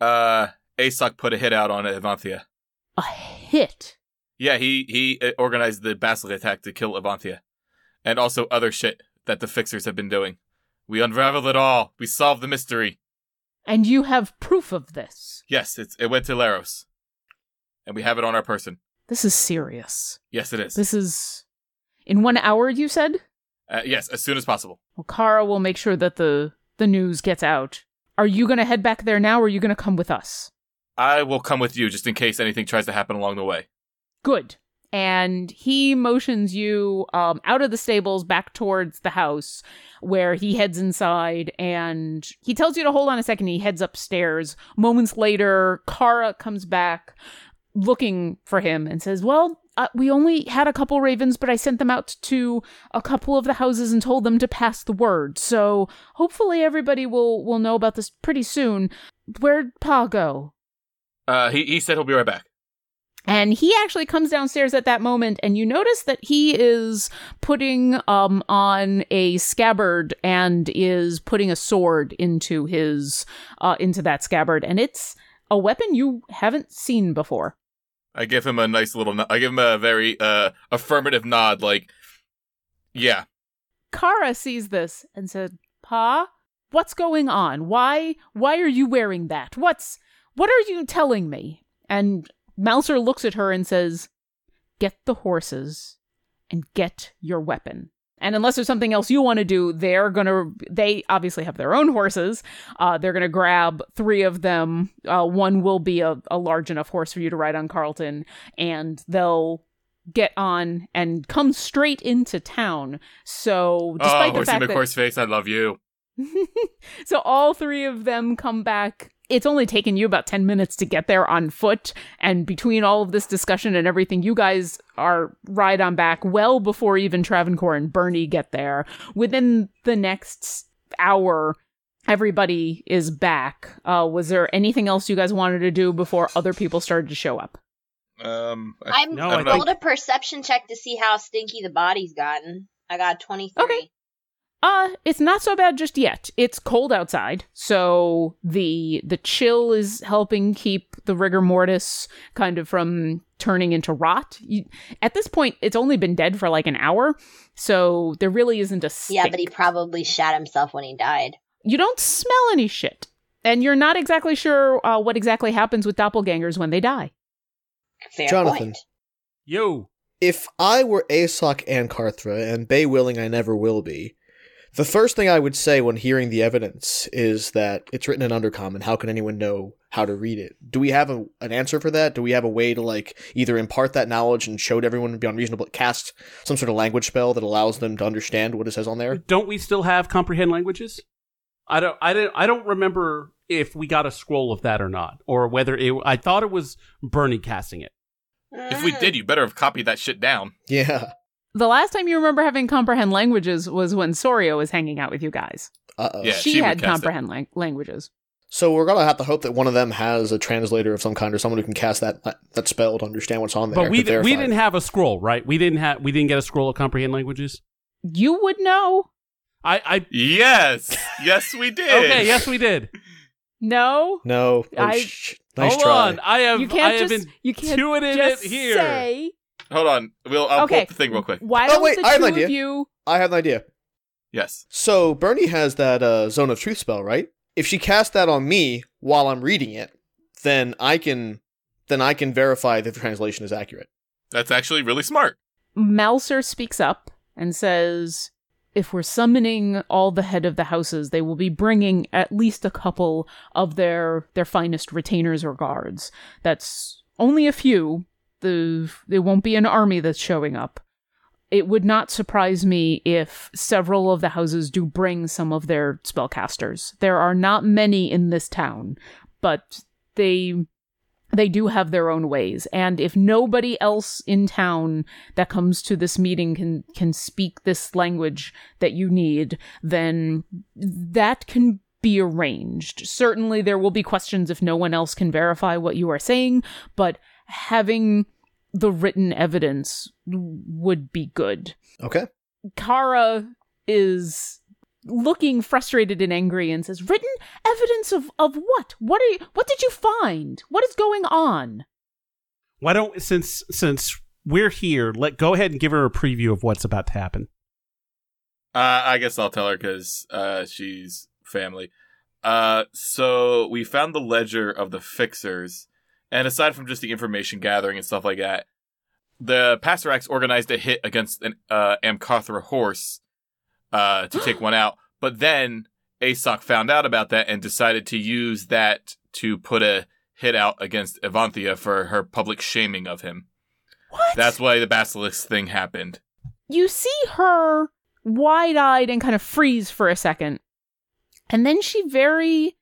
Uh, Asok put a hit out on Avanthia. A hit. Yeah, he he uh, organized the basilisk attack to kill Avanthia, and also other shit that the fixers have been doing. We unraveled it all. We solved the mystery. And you have proof of this. Yes, it's, it went to Laros, and we have it on our person. This is serious. Yes, it is. This is in one hour. You said. Uh, yes, as soon as possible. Well, Kara will make sure that the the news gets out. Are you going to head back there now, or are you going to come with us? I will come with you just in case anything tries to happen along the way. Good. And he motions you um, out of the stables back towards the house where he heads inside and he tells you to hold on a second. He heads upstairs. Moments later, Kara comes back looking for him and says, Well, uh, we only had a couple ravens, but I sent them out to a couple of the houses and told them to pass the word. So hopefully everybody will, will know about this pretty soon. Where'd Pa go? Uh, he he said he'll be right back. And he actually comes downstairs at that moment, and you notice that he is putting um, on a scabbard and is putting a sword into his uh, into that scabbard, and it's a weapon you haven't seen before. I give him a nice little. no- I give him a very uh affirmative nod, like, yeah. Kara sees this and said, "Pa, what's going on? Why why are you wearing that? What's what are you telling me?" And Mouser looks at her and says, "Get the horses and get your weapon." And unless there's something else you want to do, they're gonna. They obviously have their own horses. Uh, they're gonna grab three of them. Uh, one will be a, a large enough horse for you to ride on, Carlton, and they'll get on and come straight into town. So, despite oh, the fact that McHorseface, I love you. *laughs* so all three of them come back. It's only taken you about 10 minutes to get there on foot. And between all of this discussion and everything, you guys are ride on back well before even Travancore and Bernie get there. Within the next hour, everybody is back. Uh, was there anything else you guys wanted to do before other people started to show up? Um, I, I'm No, I I don't rolled a perception check to see how stinky the body's gotten. I got 23. Okay. Uh, it's not so bad just yet. It's cold outside, so the the chill is helping keep the rigor mortis kind of from turning into rot. You, at this point, it's only been dead for like an hour, so there really isn't a stink. Yeah, but he probably shot himself when he died. you don't smell any shit, and you're not exactly sure uh, what exactly happens with doppelgangers when they die. Fair Jonathan. point. Yo. If I were Asok and Karthra, and Bay willing I never will be, the first thing I would say when hearing the evidence is that it's written in Undercommon. How can anyone know how to read it? Do we have a, an answer for that? Do we have a way to like either impart that knowledge and show to everyone beyond reasonable cast some sort of language spell that allows them to understand what it says on there? Don't we still have comprehend languages? I don't. I don't. I don't remember if we got a scroll of that or not, or whether it. I thought it was Bernie casting it. if we did, you better have copied that shit down. *laughs* Yeah. The last time you remember having comprehend languages was when Sorio was hanging out with you guys. Uh oh. Yeah. she, she had comprehend lang- languages. So we're gonna have to hope that one of them has a translator of some kind or someone who can cast that that spell to understand what's on there. But we to di- we didn't have a scroll, right? We didn't have. We didn't get a scroll of comprehend languages. You would know. I. I Yes, yes, we did. okay. Yes, we did. No, No. Oh, I- sh- nice Hold try. on. I have. you I can't have just you can't doing it just here. say. Hold on. We'll. I'll pull up the thing real quick. Why Oh, don't wait, the I have an idea. of you? I have an idea. Yes. So Bernie has that uh, zone of truth spell, right? If she casts that on me while I'm reading it, then I can then I can verify that the translation is accurate. That's actually really smart. Mouser speaks up and says, "If we're summoning all the head of the houses, they will be bringing at least a couple of their their finest retainers or guards. That's only a few. The there won't be an army that's showing up." It would not surprise me if several of the houses do bring some of their spellcasters. There are not many in this town, but they they do have their own ways and if nobody else in town that comes to this meeting can can speak this language that you need then that can be arranged certainly there will be questions if no one else can verify what you are saying but having the written evidence would be good Okay. Kara is looking frustrated and angry and says, "Written evidence of of what? What are you? What did you find? What is going on?" Why don't since since we're here, let go ahead and give her a preview of what's about to happen. Uh, I guess I'll tell her because uh, she's family. Uh, so we found the ledger of the fixers, and aside from just the information gathering and stuff like that, the Passerax organized a hit against an uh, horse uh, to take *gasps* one out. But then Asok found out about that and decided to use that to put a hit out against Avanthia for her public shaming of him. What? That's why the Basilisk thing happened. you see her wide-eyed and kind of freeze for a second. And then she very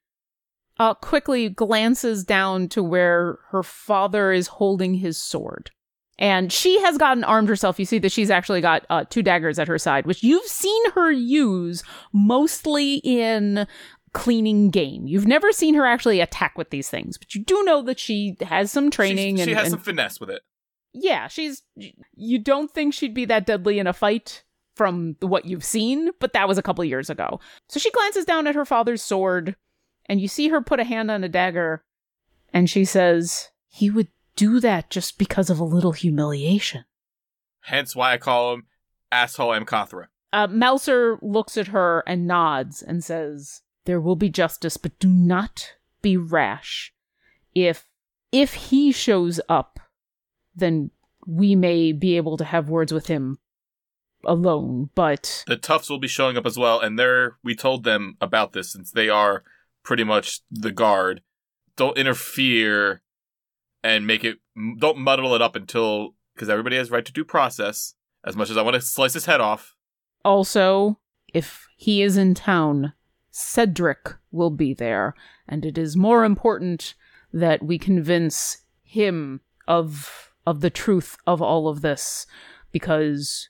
uh quickly glances down to where her father is holding his sword. And she has gotten armed herself. You see that she's actually got uh, two daggers at her side, which you've seen her use mostly in cleaning game. You've never seen her actually attack with these things, but you do know that she has some training. She's- and, she has and some finesse with it. yeah, she's. You don't think she'd be that deadly in a fight from what you've seen, but that was a couple years ago. So she glances down at her father's sword, and you see her put a hand on a dagger, and she says, He would do that just because of a little humiliation. Hence why I call him asshole Amkathra. Uh, Mouser looks at her and nods and says, "There will be justice, but do not be rash. If if he shows up, then we may be able to have words with him alone. But The Tufts will be showing up as well, and they're we told them about this since they are pretty much the guard. Don't interfere and make it. Don't muddle it up until because everybody has right to due process. As much as I want to slice his head off, also, if he is in town, Cedric will be there, and it is more important that we convince him of of the truth of all of this because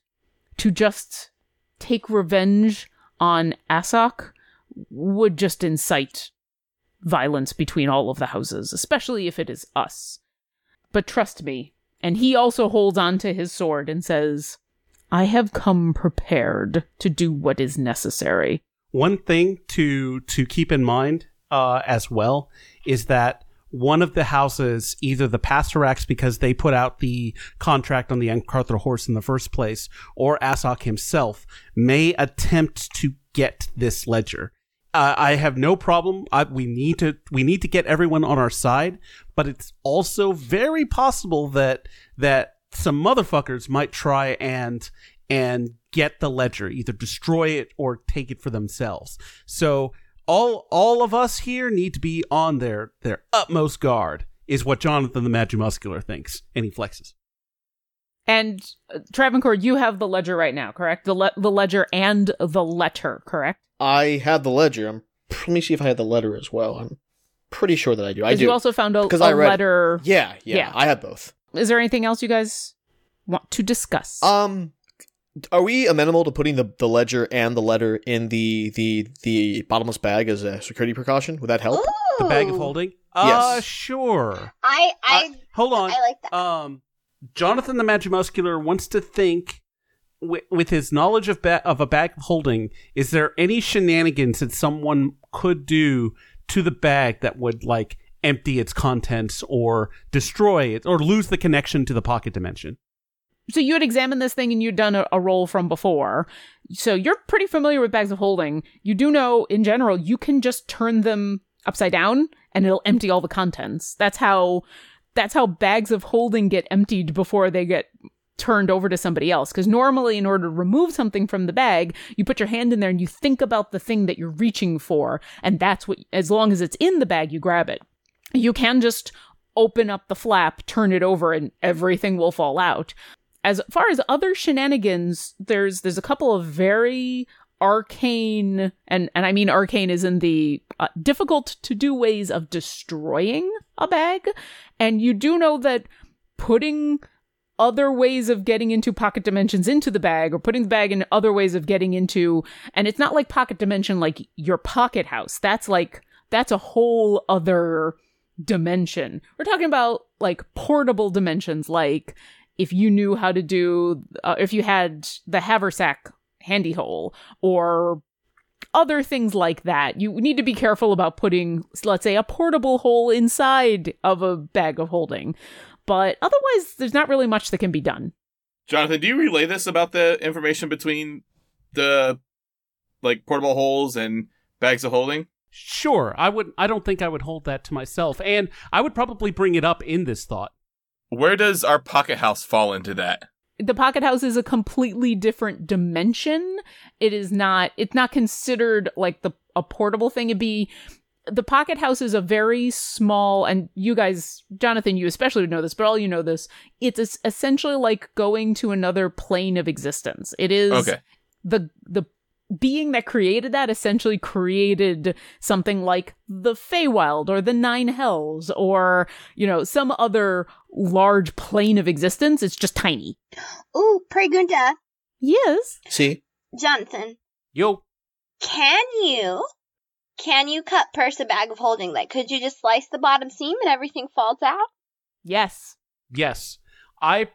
to just take revenge on Asok would just incite violence between all of the houses, especially if it is us. But trust me, and he also holds on to his sword and says, I have come prepared to do what is necessary. One thing to to keep in mind uh, as well is that one of the houses, either the Pastorax because they put out the contract on the Ancarthur horse in the first place, or Asok himself, may attempt to get this ledger. Uh, I have no problem. I, we need to we need to get everyone on our side, but it's also very possible that that some motherfuckers might try and and get the ledger, either destroy it or take it for themselves. So all all of us here need to be on their their utmost guard, is what Jonathan the Magimuscular thinks, and he flexes. And uh, Travancore, you have the ledger right now, correct? The le- the ledger and the letter, correct? I had the ledger. I'm, let me see if I had the letter as well. I'm pretty sure that I do. I do. you also found a, 'Cause a I read- letter. yeah, yeah, Yeah. I had both. Is there anything else you guys want to discuss? Um, are we amenable to putting the, the ledger and the letter in the the the bottomless bag as a security precaution? Would that help? The bag of Ooh. holding? Uh Yes. sure. I I Hold on. I like that. um, Jonathan the Magimuscular wants to think wi- with his knowledge of ba- of a bag of holding. Is there any shenanigans that someone could do to the bag that would like empty its contents or destroy it or lose the connection to the pocket dimension? so you had examined this thing and you'd done a, a roll from before. So you're pretty familiar with bags of holding. You do know, in general, you can just turn them upside down and it'll empty all the contents. That's how that's how bags of holding get emptied before they get turned over to somebody else. Because normally, in order to remove something from the bag, you put your hand in there and you think about the thing that you're reaching for, and that's what. As long as it's in the bag, you grab it. You can just open up the flap, turn it over, and everything will fall out as far as other shenanigans, there's there's a couple of very arcane and and I mean arcane is in the uh, difficult to do ways of destroying a bag. And you do know that putting other ways of getting into pocket dimensions into the bag or putting the bag in other ways of getting into and it's not like pocket dimension like your pocket house. That's like that's a whole other dimension. We're talking about like portable dimensions like if you knew how to do uh, if you had the haversack handy hole or other things like that. You need to be careful about putting let's say a portable hole inside of a bag of holding but otherwise there's not really much that can be done Jonathan, do you relay this about the information between the like portable holes and bags of holding? Sure, I would. I don't think I would hold that to myself, and I would probably bring it up in this thought. Where does our pocket house fall into that? the pocket house is a completely different dimension it is not it's not considered like the a portable thing it'd be the pocket house is a very small and you guys jonathan you especially would know this but all you know this it's essentially like going to another plane of existence it is Okay. the the being that created that essentially created something like the Feywild or the Nine Hells or, you know, some other large plane of existence. It's just tiny. Ooh, Pregunta, Yes. See, Jonathan, Yo, can you can you cut purse a bag of holding? Like, could you just slice the bottom seam and everything falls out? Yes. yes, I,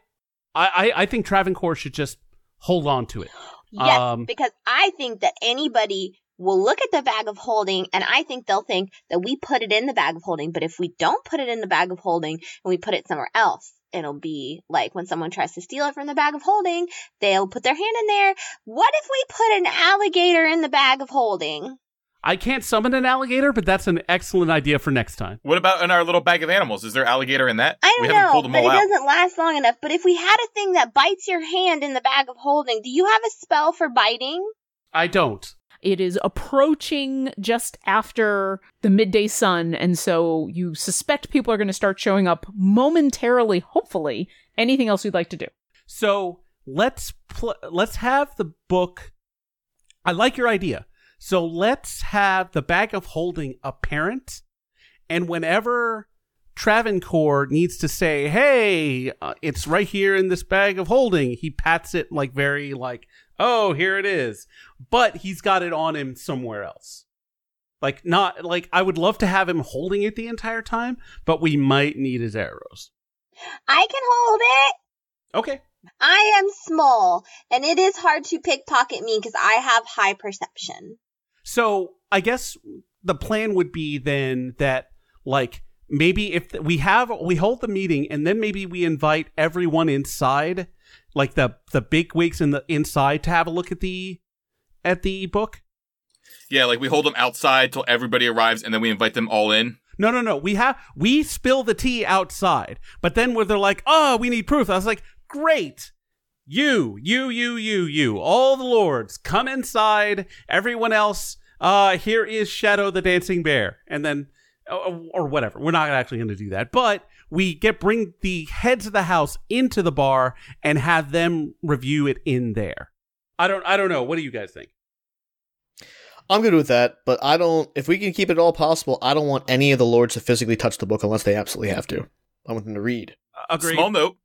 I, I- I think Travancore should just hold on to it. Yes, Um, because I think that anybody will look at the bag of holding and I think they'll think that we put it in the bag of holding. But if we don't put it in the bag of holding and we put it somewhere else, it'll be like when someone tries to steal it from the bag of holding, they'll put their hand in there. What if we put an alligator in the bag of holding? I can't summon an alligator, but that's an excellent idea for next time. What about in our little bag of animals? Is there alligator in that? I don't haven't know, pulled them but all it out. doesn't last long enough. But if we had a thing that bites your hand in the bag of holding, do you have a spell for biting? I don't. It is approaching just after the midday sun, and so you suspect people are going to start showing up momentarily, hopefully. Anything else you'd like to do? So let's pl- let's have the book. I like your idea. So let's have the bag of holding a parent, and whenever Travancore needs to say, "Hey, uh, it's right here in this bag of holding," he pats it like very like, "Oh, here it is," but he's got it on him somewhere else. Like not like I would love to have him holding it the entire time, but we might need his arrows. I can hold it. Okay. I am small, and it is hard to pickpocket me because I have high perception. So I guess the plan would be then that like maybe if we have we hold the meeting and then maybe we invite everyone inside, like the the big wigs in the inside to have a look at the at the book. Yeah, like we hold them outside till everybody arrives, and then we invite them all in. No, no, no. We have we spill the tea outside, but then where they're like, "Oh, we need proof." I was like, "Great, you, you, you, you, you, all the lords, come inside. Everyone else, uh, here is Shadow the Dancing Bear," and then or, or whatever. We're not actually going to do that, but we get bring the heads of the house into the bar and have them review it in there. I don't, I don't know. What do you guys think? I'm good with that, but I don't. If we can keep it all possible, I don't want any of the lords to physically touch the book unless they absolutely have to. I want them to read. Agreed. Small note: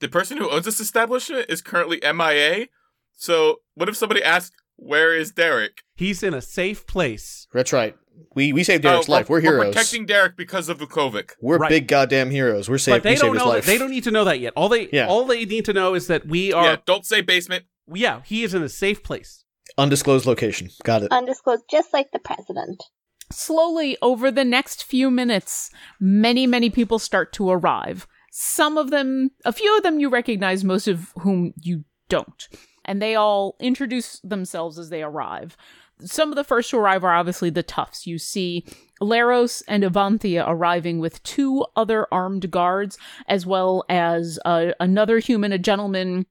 the person who owns this establishment is currently MIA. So, what if somebody asks, "Where is Derek?" He's in a safe place. That's right. We we saved Derek's Oh, life. We're, heroes. protecting Derek because of Vukovic. We're Right. big goddamn heroes. We're saved. but they we don't saved his know. That, life. they don't need to know that yet. All they, Yeah. all they need to know is that we are. Yeah, don't say basement. Yeah, he is in a safe place. Undisclosed location. Got it. Undisclosed, just like the president. Slowly, over the next few minutes, many, many people start to arrive. Some of them, a few of them you recognize, most of whom you don't. And they all introduce themselves as they arrive. Some of the first to arrive are obviously the toughs. You see Laros and Avanthia arriving with two other armed guards, as well as uh, another human, a gentleman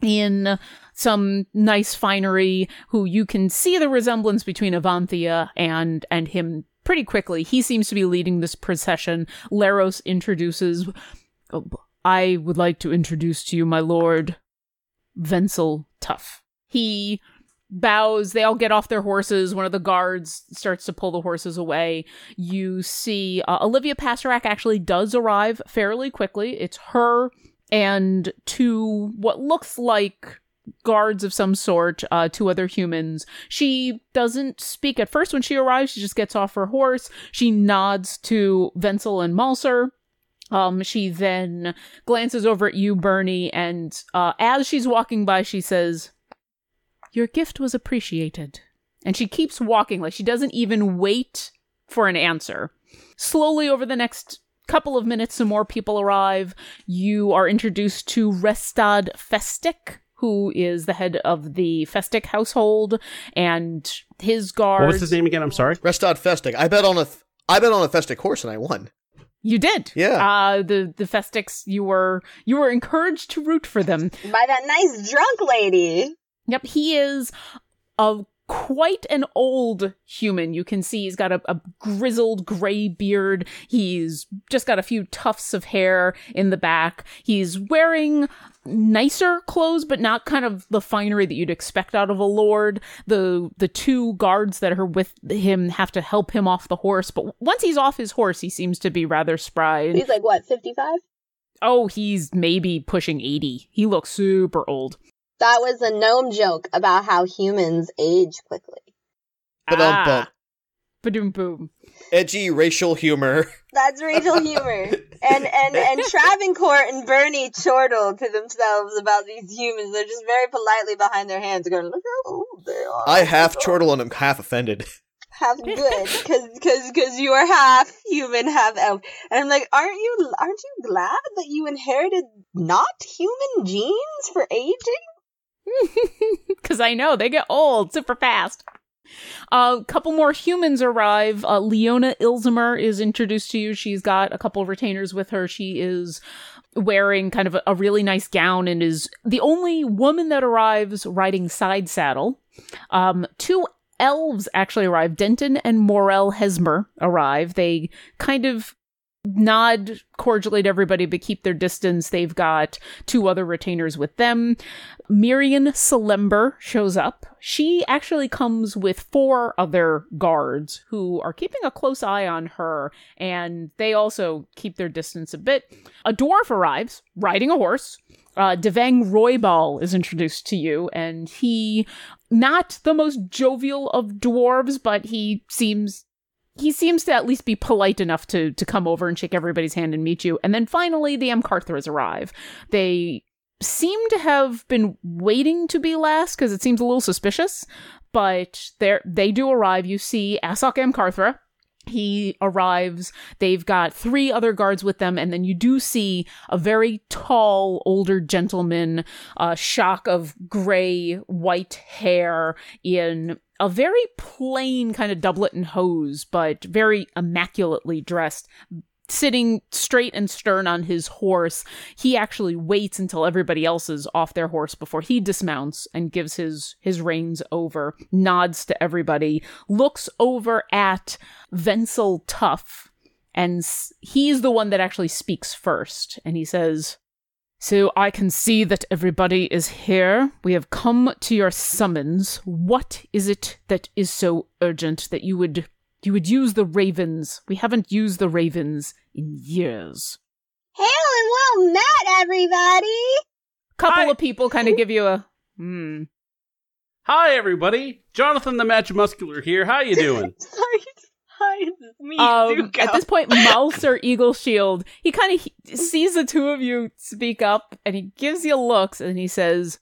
in some nice finery who you can see the resemblance between Avanthia and and him pretty quickly. He seems to be leading this procession. Laros introduces "Oh, I would like to introduce to you my lord Venzel Tuff. He bows. They all get off their horses. One of the guards starts to pull the horses away. You see uh, Olivia Pasterak actually does arrive fairly quickly. It's her and two what looks like guards of some sort, uh, two other humans. She doesn't speak at first when she arrives. She just gets off her horse. She nods to Venzel and Mouser. Um, she then glances over at you, Bernie, and uh, as she's walking by, she says, Your gift was appreciated. And she keeps walking, like she doesn't even wait for an answer. Slowly over the next couple of minutes, some more people arrive. You are introduced to Restad Festic, who is the head of the Festic household, and his guards. What was his name again? I'm sorry. Restad Festic. I bet on a th- I bet on a Festic horse and I won. You did, Yeah. Uh, the the Festics, you were you were encouraged to root for them. By that nice drunk lady. Yep, he is a quite an old human. You can see he's got a, a grizzled gray beard. He's just got a few tufts of hair in the back. He's wearing nicer clothes, but not kind of the finery that you'd expect out of a lord. The the two guards that are with him have to help him off the horse, but once he's off his horse, he seems to be rather spry. He's like, what, 55? oh, he's maybe pushing 80. He looks super old. That was a gnome joke about how humans age quickly. Ba-dum-bum. Ah. Ba-doom boom. Edgy racial humor. *laughs* That's racial humor. And and and Travancore and Bernie chortle to themselves about these humans. They're just very politely behind their hands going, look how old they are. I half chortle and I'm half offended. *laughs* half *laughs* good because because because you are half human, half elf. And I'm like, aren't you aren't you glad that you inherited not human genes for aging? *laughs* Because I know they get old super fast. A couple more humans arrive. Uh, Leona Ilzimer is introduced to you. She's got a couple of retainers with her. She is wearing kind of a, a really nice gown and is the only woman that arrives riding side saddle. Um, two elves actually arrive. Denton and Morel Hesmer arrive. They kind of nod cordially to everybody but keep their distance. They've got two other retainers with them. Miriam Salember shows up. She actually comes with four other guards who are keeping a close eye on her, and they also keep their distance a bit. A dwarf arrives riding a horse. Uh, Devang Roybal is introduced to you, and he, not the most jovial of dwarves, but he seems he seems to at least be polite enough to to come over and shake everybody's hand and meet you. And then finally, the Amcarthras arrive. They seem to have been waiting to be last because it seems a little suspicious, but they they do arrive. You see Asok Amcarthra. He arrives. They've got three other guards with them, and then you do see a very tall, older gentleman, a shock of gray, white hair in a very plain kind of doublet and hose, but very immaculately dressed, sitting straight and stern on his horse. He actually waits until everybody else is off their horse before he dismounts and gives his his reins over, nods to everybody, looks over at Venzel Tuff, and he's the one that actually speaks first, and he says. So I can see that everybody is here. We have come to your summons. What is it that is so urgent that you would you would use the ravens? We haven't used the ravens in years. Hail and well met, everybody. Couple Hi. of people kind of give you a hmm. Hi, everybody. Jonathan the Match Muscular here. How you doing? *laughs* Sorry. Hi, this is me, Um, at this point, *laughs* Mouser Eagle Shield, he kind of he- sees the two of you speak up and he gives you looks and he says,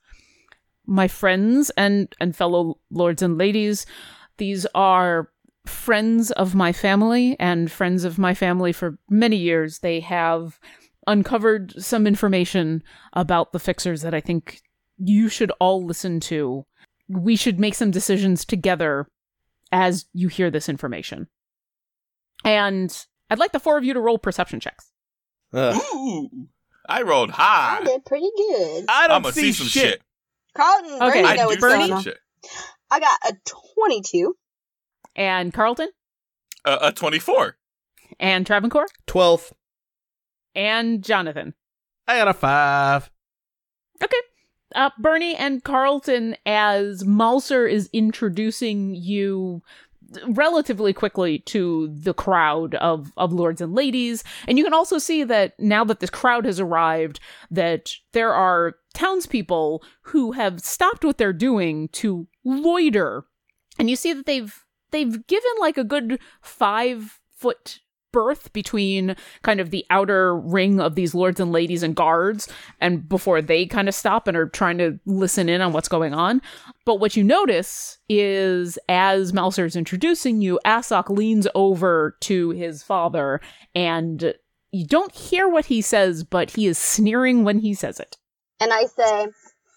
My friends and, and fellow lords and ladies, these are friends of my family and friends of my family for many years. They have uncovered some information about the fixers that I think you should all listen to. We should make some decisions together as you hear this information. And I'd like the four of you to roll perception checks. Ugh. Ooh, I rolled high. I did pretty good. I don't gonna see, see some shit. Carlton, Okay, Bernie I know what's Bernie? going some on. shit. I got a 22. And Carlton, Uh, a 24. and Travancore, Twelve. and Jonathan. I got a five. Okay. Uh, Bernie and Carlton, as Mouser is introducing you relatively quickly to the crowd of, of lords and ladies. And you can also see that now that this crowd has arrived, that there are townspeople who have stopped what they're doing to loiter. And you see that they've they've given like a good five foot berth between kind of the outer ring of these lords and ladies and guards and before they kind of stop and are trying to listen in on what's going on. But what you notice is as Mouser is introducing you, Asok leans over to his father and you don't hear what he says, but he is sneering when he says it. And I say,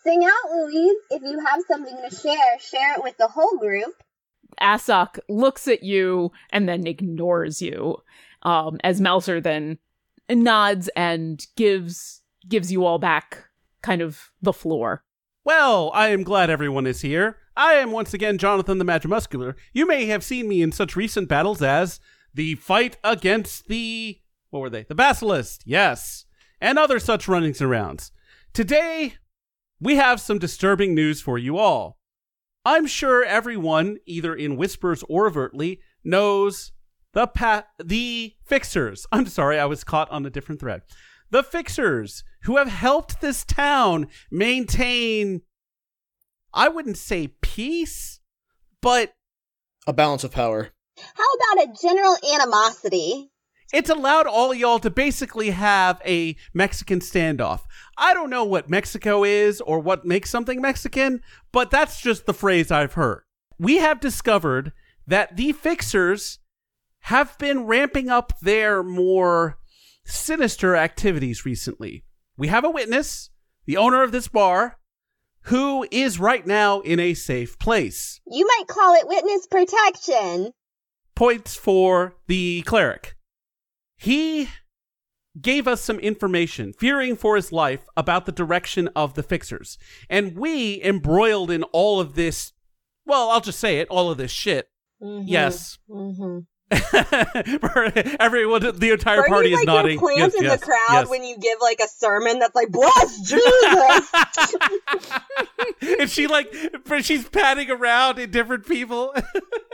Sing out, Louise. If you have something to share, share it with the whole group. Asok looks at you and then ignores you. Um, as Mouser then nods and gives gives you all back kind of the floor. Well, I am glad everyone is here. I am once again Jonathan the Magimuscular. You may have seen me in such recent battles as the fight against the what were they? The Basilisk, yes, and other such runnings arounds. Today, we have some disturbing news for you all. I'm sure everyone, either in whispers or overtly, knows the pa- the fixers. I'm sorry, I was caught on a different thread. The fixers who have helped this town maintain I wouldn't say peace, but A balance of power. How about a general animosity? it's allowed all y'all to basically have a Mexican standoff. I don't know what Mexico is or what makes something Mexican, but that's just the phrase I've heard. We have discovered that the fixers have been ramping up their more sinister activities recently. We have a witness, the owner of this bar, who is right now in a safe place. You might call it witness protection. Points for the cleric. He gave us some information, fearing for his life, about the direction of the fixers. And we, embroiled in all of this, well, I'll just say it, all of this shit. Mhm. Yes. Mm-hmm. *laughs* Everyone, the entire party is like nodding. your plant Yes, in yes, the crowd yes. when you give like a sermon that's like bless Jesus. *laughs* *laughs* and she like, she's patting around in different people.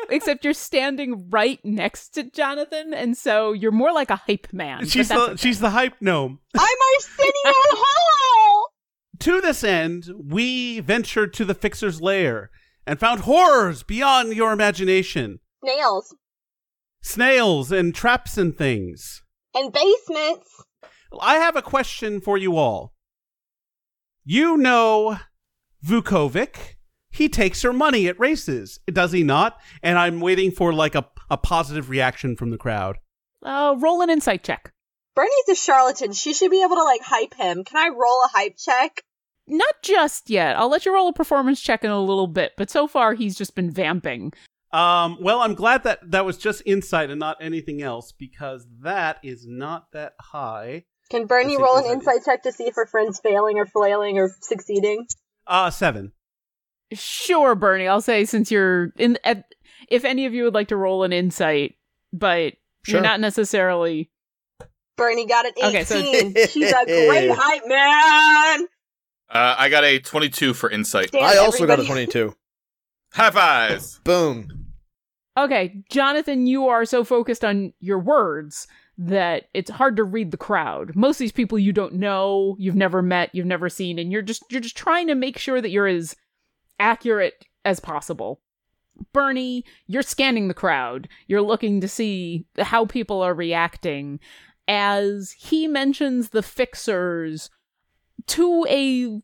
Except you're standing right next to Jonathan, and so you're more like a hype man. she's the okay. she's the hype gnome. I'm Arsenio Hall. To this end, we ventured to the fixer's lair and found horrors beyond your imagination. Nails Snails and traps and things. and basements. I have a question for you all. You know Vukovic. He takes her money at races, does he not? And I'm waiting for like a, a positive reaction from the crowd. Uh, roll an insight check. Bernie's a charlatan. She should be able to like hype him. Can I roll a hype check? Not just yet. I'll let you roll a performance check in a little bit, but so far he's just been vamping. Um, well, I'm glad that that was just insight and not anything else because that is not that high. Can Bernie Let's roll an insight. insight check to see if her friend's failing or flailing or succeeding? Uh, seven. Sure, Bernie. I'll say since you're in, at, if any of you would like to roll an insight, but Sure. you're not necessarily. Bernie got an 18. Okay, so- *laughs* She's a great hype man. Uh, I got a 22 for insight. Damn, I also got a 22. High fives. Boom. Okay, Jonathan, you are so focused on your words that it's hard to read the crowd. Most of these people you don't know, you've never met, you've never seen, and you're just you're just trying to make sure that you're as accurate as possible. Bernie, you're scanning the crowd. You're looking to see how people are reacting as he mentions the fixers to a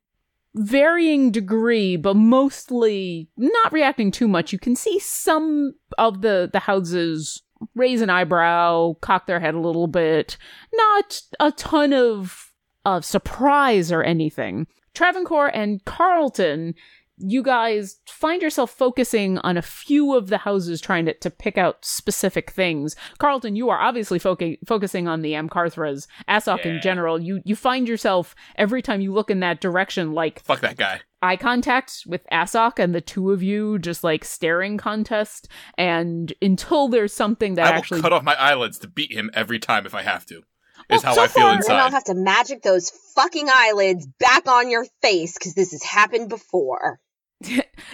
varying degree, but mostly not reacting too much. You can see some of the the houses raise an eyebrow, cock their head a little bit. Not a ton of of surprise or anything. Travancore and Carlton, you guys find yourself focusing on a few of the houses trying to, to pick out specific things. Carlton, you are obviously foca- focusing on the Amkarthras. Asok in general, you, you find yourself every time you look in that direction, like Fuck that guy. eye contact with Asok and the two of you just like staring contest. And until there's something that I will actually cut off my eyelids to beat him every time if I have to. is how so I feel far, Then I'll have to magic those fucking eyelids back on your face because this has happened before.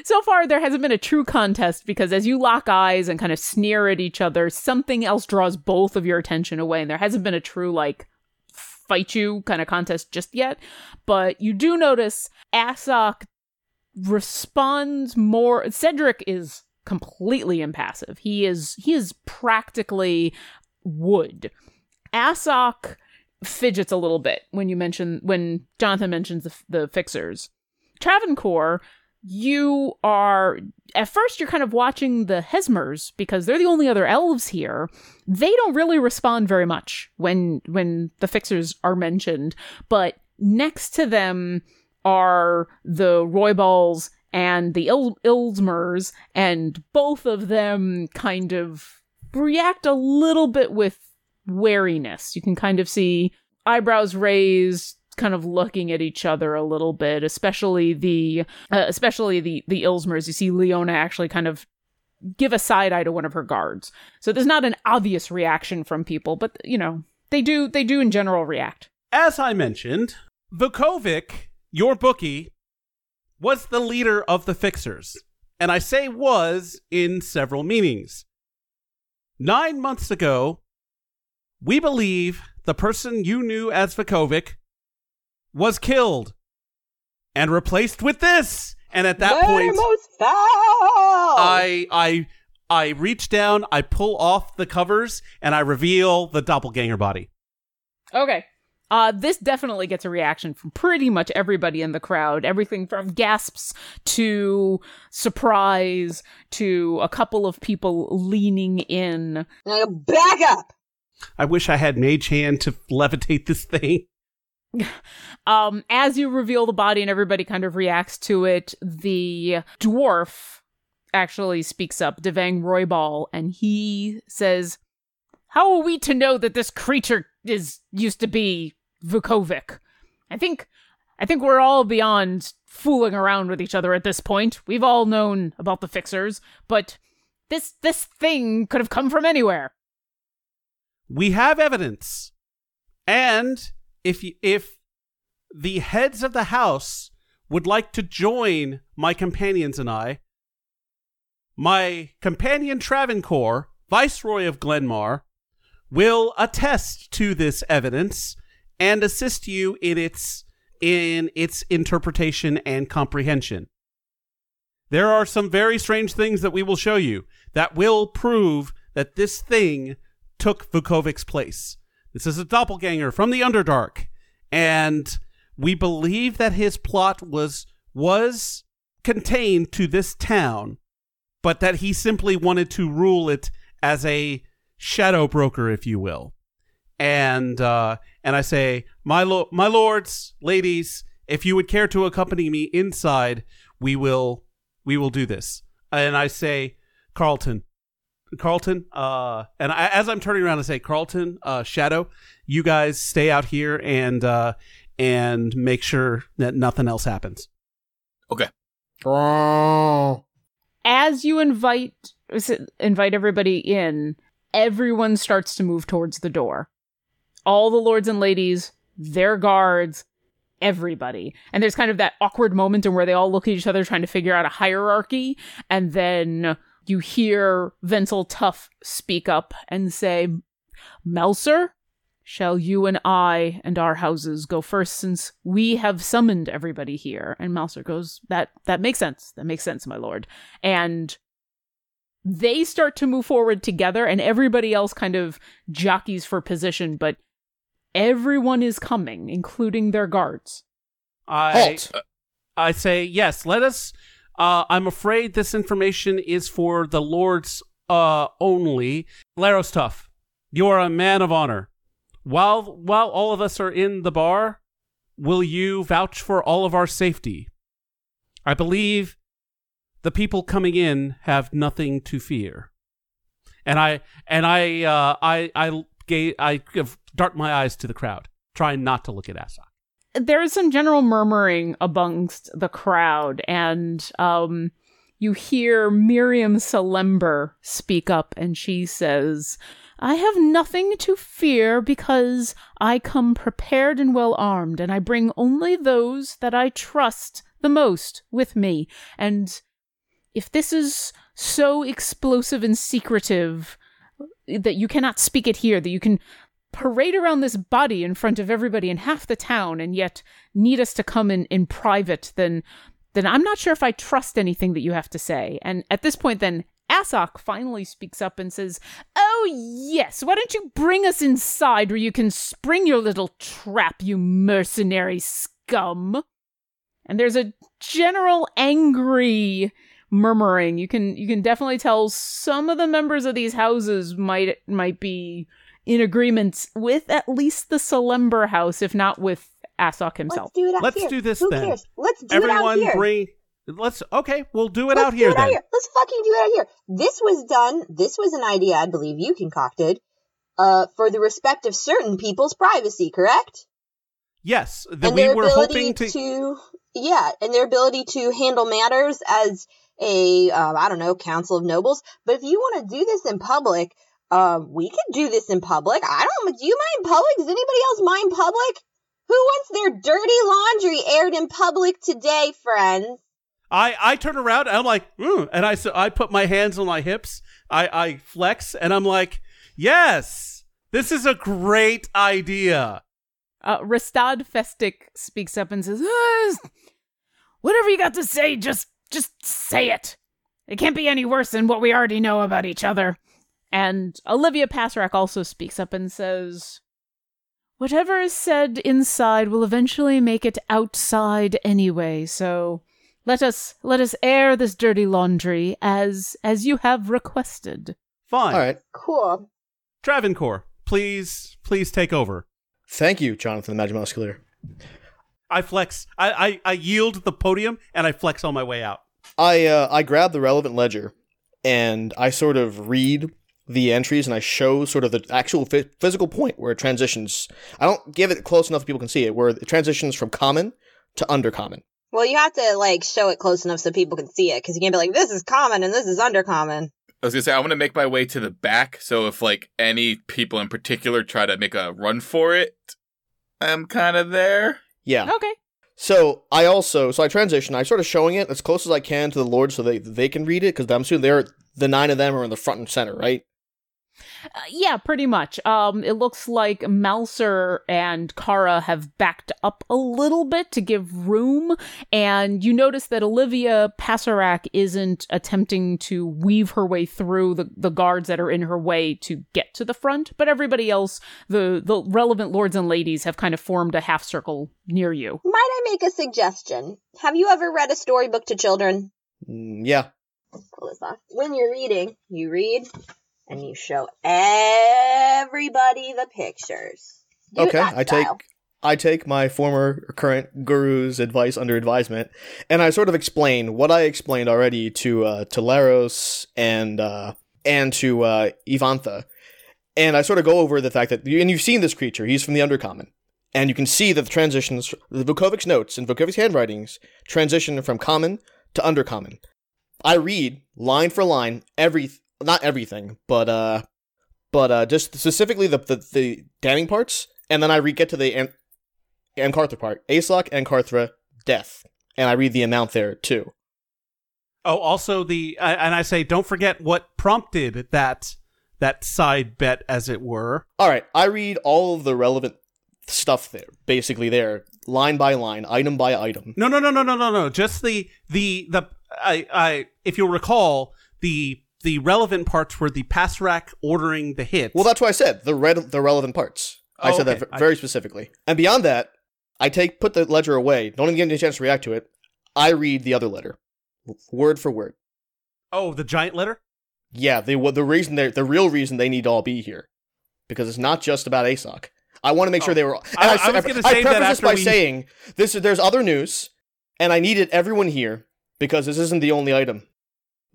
So far there hasn't been a true contest because as you lock eyes and kind of sneer at each other something else draws both of your attention away and there hasn't been a true like fight you kind of contest just yet. But you do notice Asok responds more Cedric is completely impassive. He is he is practically wood. Asok fidgets a little bit when you mention when Jonathan mentions the, the fixers. Travancore you are at first you're kind of watching the Hesmers because they're the only other elves here. They don't really respond very much when when the fixers are mentioned, but next to them are the Royballs and the Il- Ilsmers, and both of them kind of react a little bit with wariness. You can kind of see eyebrows raised, kind of looking at each other a little bit, especially the uh, especially the the Ilsmers. You see Leona actually kind of give a side eye to one of her guards. So there's not an obvious reaction from people, but you know, they do they do in general react. As I mentioned, Vukovic, your bookie, was the leader of the Fixers. And I say was in several meanings. Nine months ago, we believe the person you knew as Vukovic was killed and replaced with this. And at that point, foul. I I I reach down, I pull off the covers, and I reveal the doppelganger body. Okay. Uh, this definitely gets a reaction from pretty much everybody in the crowd. Everything from gasps to surprise to a couple of people leaning in. Now back up. I wish I had mage hand to levitate this thing. *laughs* Um, as you reveal the body and everybody kind of reacts to it, the dwarf actually speaks up, Devang Royball, and he says, How are we to know that this creature is used to be Vukovic? I think I think we're all beyond fooling around with each other at this point. We've all known about the fixers, but this this thing could have come from anywhere. We have evidence. And if if the heads of the house would like to join my companions and I, my companion Travancore, Viceroy of Glenmar, will attest to this evidence and assist you in its in its interpretation and comprehension. There are some very strange things that we will show you that will prove that this thing took Vukovic's place. This is a doppelganger from the Underdark, and we believe that his plot was was contained to this town, but that he simply wanted to rule it as a shadow broker, if you will. And uh, and I say, my lo- my lords, ladies, if you would care to accompany me inside, we will we will do this. And I say, Carlton, Carlton, uh, and I, as I'm turning around to say, Carlton, uh, Shadow, you guys stay out here and uh, and make sure that nothing else happens. Okay. Oh. as you invite invite everybody in, everyone starts to move towards the door. All the lords and ladies, their guards, everybody. And there's kind of that awkward moment in where they all look at each other trying to figure out a hierarchy, and then you hear Venzel Tuff speak up and say, Melser, shall you and I and our houses go first since we have summoned everybody here? And Melser goes, That that makes sense. That makes sense, my lord. And they start to move forward together and everybody else kind of jockeys for position, but everyone is coming, including their guards. I Halt. I say yes. Let us. Uh, I'm afraid this information is for the lords uh, only. Laros Tough, you are a man of honor. While while all of us are in the bar, will you vouch for all of our safety? I believe the people coming in have nothing to fear. And I and I uh, I I ga- I dart my eyes to the crowd, trying not to look at Asa. There is some general murmuring amongst the crowd, and um, you hear Miriam Salember speak up, and she says, I have nothing to fear because I come prepared and well armed, and I bring only those that I trust the most with me. And if this is so explosive and secretive that you cannot speak it here, that you can parade around this body in front of everybody in half the town and yet need us to come in in private, then then I'm not sure if I trust anything that you have to say. And at this point, then Asok finally speaks up and says, Oh, yes, why don't you bring us inside where you can spring your little trap, you mercenary scum? And there's a general angry murmuring. You can you can definitely tell some of the members of these houses might might be in agreements with at least the Solember house, if not with Asok himself. Let's do it out Let's here. do this Who then. Cares? Let's do it out Everyone here. bring. Let's okay. We'll do it Let's out do here it then. out here. Let's fucking do it out here. This was done. This was an idea I believe you concocted. Uh, for the respect of certain people's privacy, correct? Yes, that and we their were ability hoping to. yeah, and their ability to handle matters as a uh, I don't know council of nobles. But if you want to do this in public, um, we could do this in public. I don't. Do you mind public? Does anybody else mind public? Who wants their dirty laundry aired in public today, friends? I I turn around and I'm like, "Ooh," and I so I put my hands on my hips. I I flex and I'm like, yes, this is a great idea. Uh, Rastad Festic speaks up and says, "Uh, "Whatever you got to say, just just say it. It can't be any worse than what we already know about each other." And Olivia Pasarak also speaks up and says, "Whatever is said inside will eventually make it outside anyway. So let us let us air this dirty laundry as as you have requested." Fine. All right. Cool. Travancore, please please take over. Thank you, Jonathan the Magimuscular. I flex. I, I I yield the podium and I flex on my way out. I uh, I grab the relevant ledger and I sort of read the entries and I show sort of the actual phy- physical point where it transitions. I don't give it close enough that people can see it, where it transitions from common to undercommon. Well, you have to like show it close enough so people can see it, because you can't be like, "This is common and this is undercommon." I was gonna say I'm gonna make my way to the back, so if like any people in particular try to make a run for it, I'm kind of there. Yeah. Okay. So I also so I transition. I sort of showing it as close as I can to the Lord so they they can read it because I'm assuming they're the nine of them are in the front and center, right? Uh, yeah, pretty much. Um, it looks like Malser and Kara have backed up a little bit to give room, and you notice that Olivia Pasarak isn't attempting to weave her way through the, the guards that are in her way to get to the front, but everybody else, the, the relevant lords and ladies, have kind of formed a half circle near you. Might I make a suggestion? Have you ever read a storybook to children? Mm, yeah. Pull this off. When you're reading, you read and you show everybody the pictures. Do Okay. I take. I take my former or current guru's advice under advisement, and I sort of explain what I explained already to uh, to Laros and uh, and to uh, Avanthia, and I sort of go over the fact that and you've seen this creature. He's from the Undercommon, and you can see that the transitions, the Vukovic's notes and Vukovic's handwritings transition from common to undercommon. I read line for line every not everything, but uh, but uh, just specifically the the, the damning parts, and then I re- get to the An- Ancarthra part, and Carthra death, and I read the amount there too. Oh, also the I and I say don't forget what prompted that that side bet, as it were. All right, I read all of the relevant stuff there, basically there, line by line, item by item. No, no, no, no, no, no, no. Just the the the I I if you'll recall the the relevant parts were the pass rack ordering the hits. Well, that's what I said. The red, the relevant parts. I Oh, said okay. that v- I- very specifically. And beyond that, I take put the ledger away. Don't even give me a chance to react to it. I read the other letter, word for word. oh the giant letter. Yeah, the the reason they the real reason they need to all be here, because it's not just about Asok. I want to make sure Oh. they were. And I- I said- was gonna I say that preface this by we- saying this. There's other news, and I needed everyone here because this isn't the only item.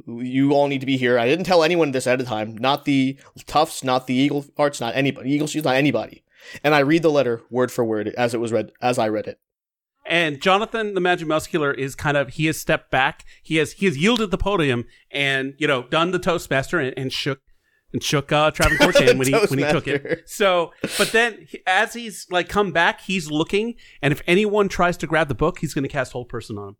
You all need to be here. I didn't tell anyone this at a time. Not the Tufts, not the Eagle Arts, not anybody. Eagle Shoes, not anybody. And I read the letter word for word as it was read, as I read it. And Jonathan, the Magic Muscular, is kind of he has stepped back. He has he has yielded the podium and you know done the Toastmaster and, and shook and shook uh, Travancore's *laughs* hand when he when he took it. So, but then as he's like come back, he's looking, and if anyone tries to grab the book, he's going to cast hold person on him.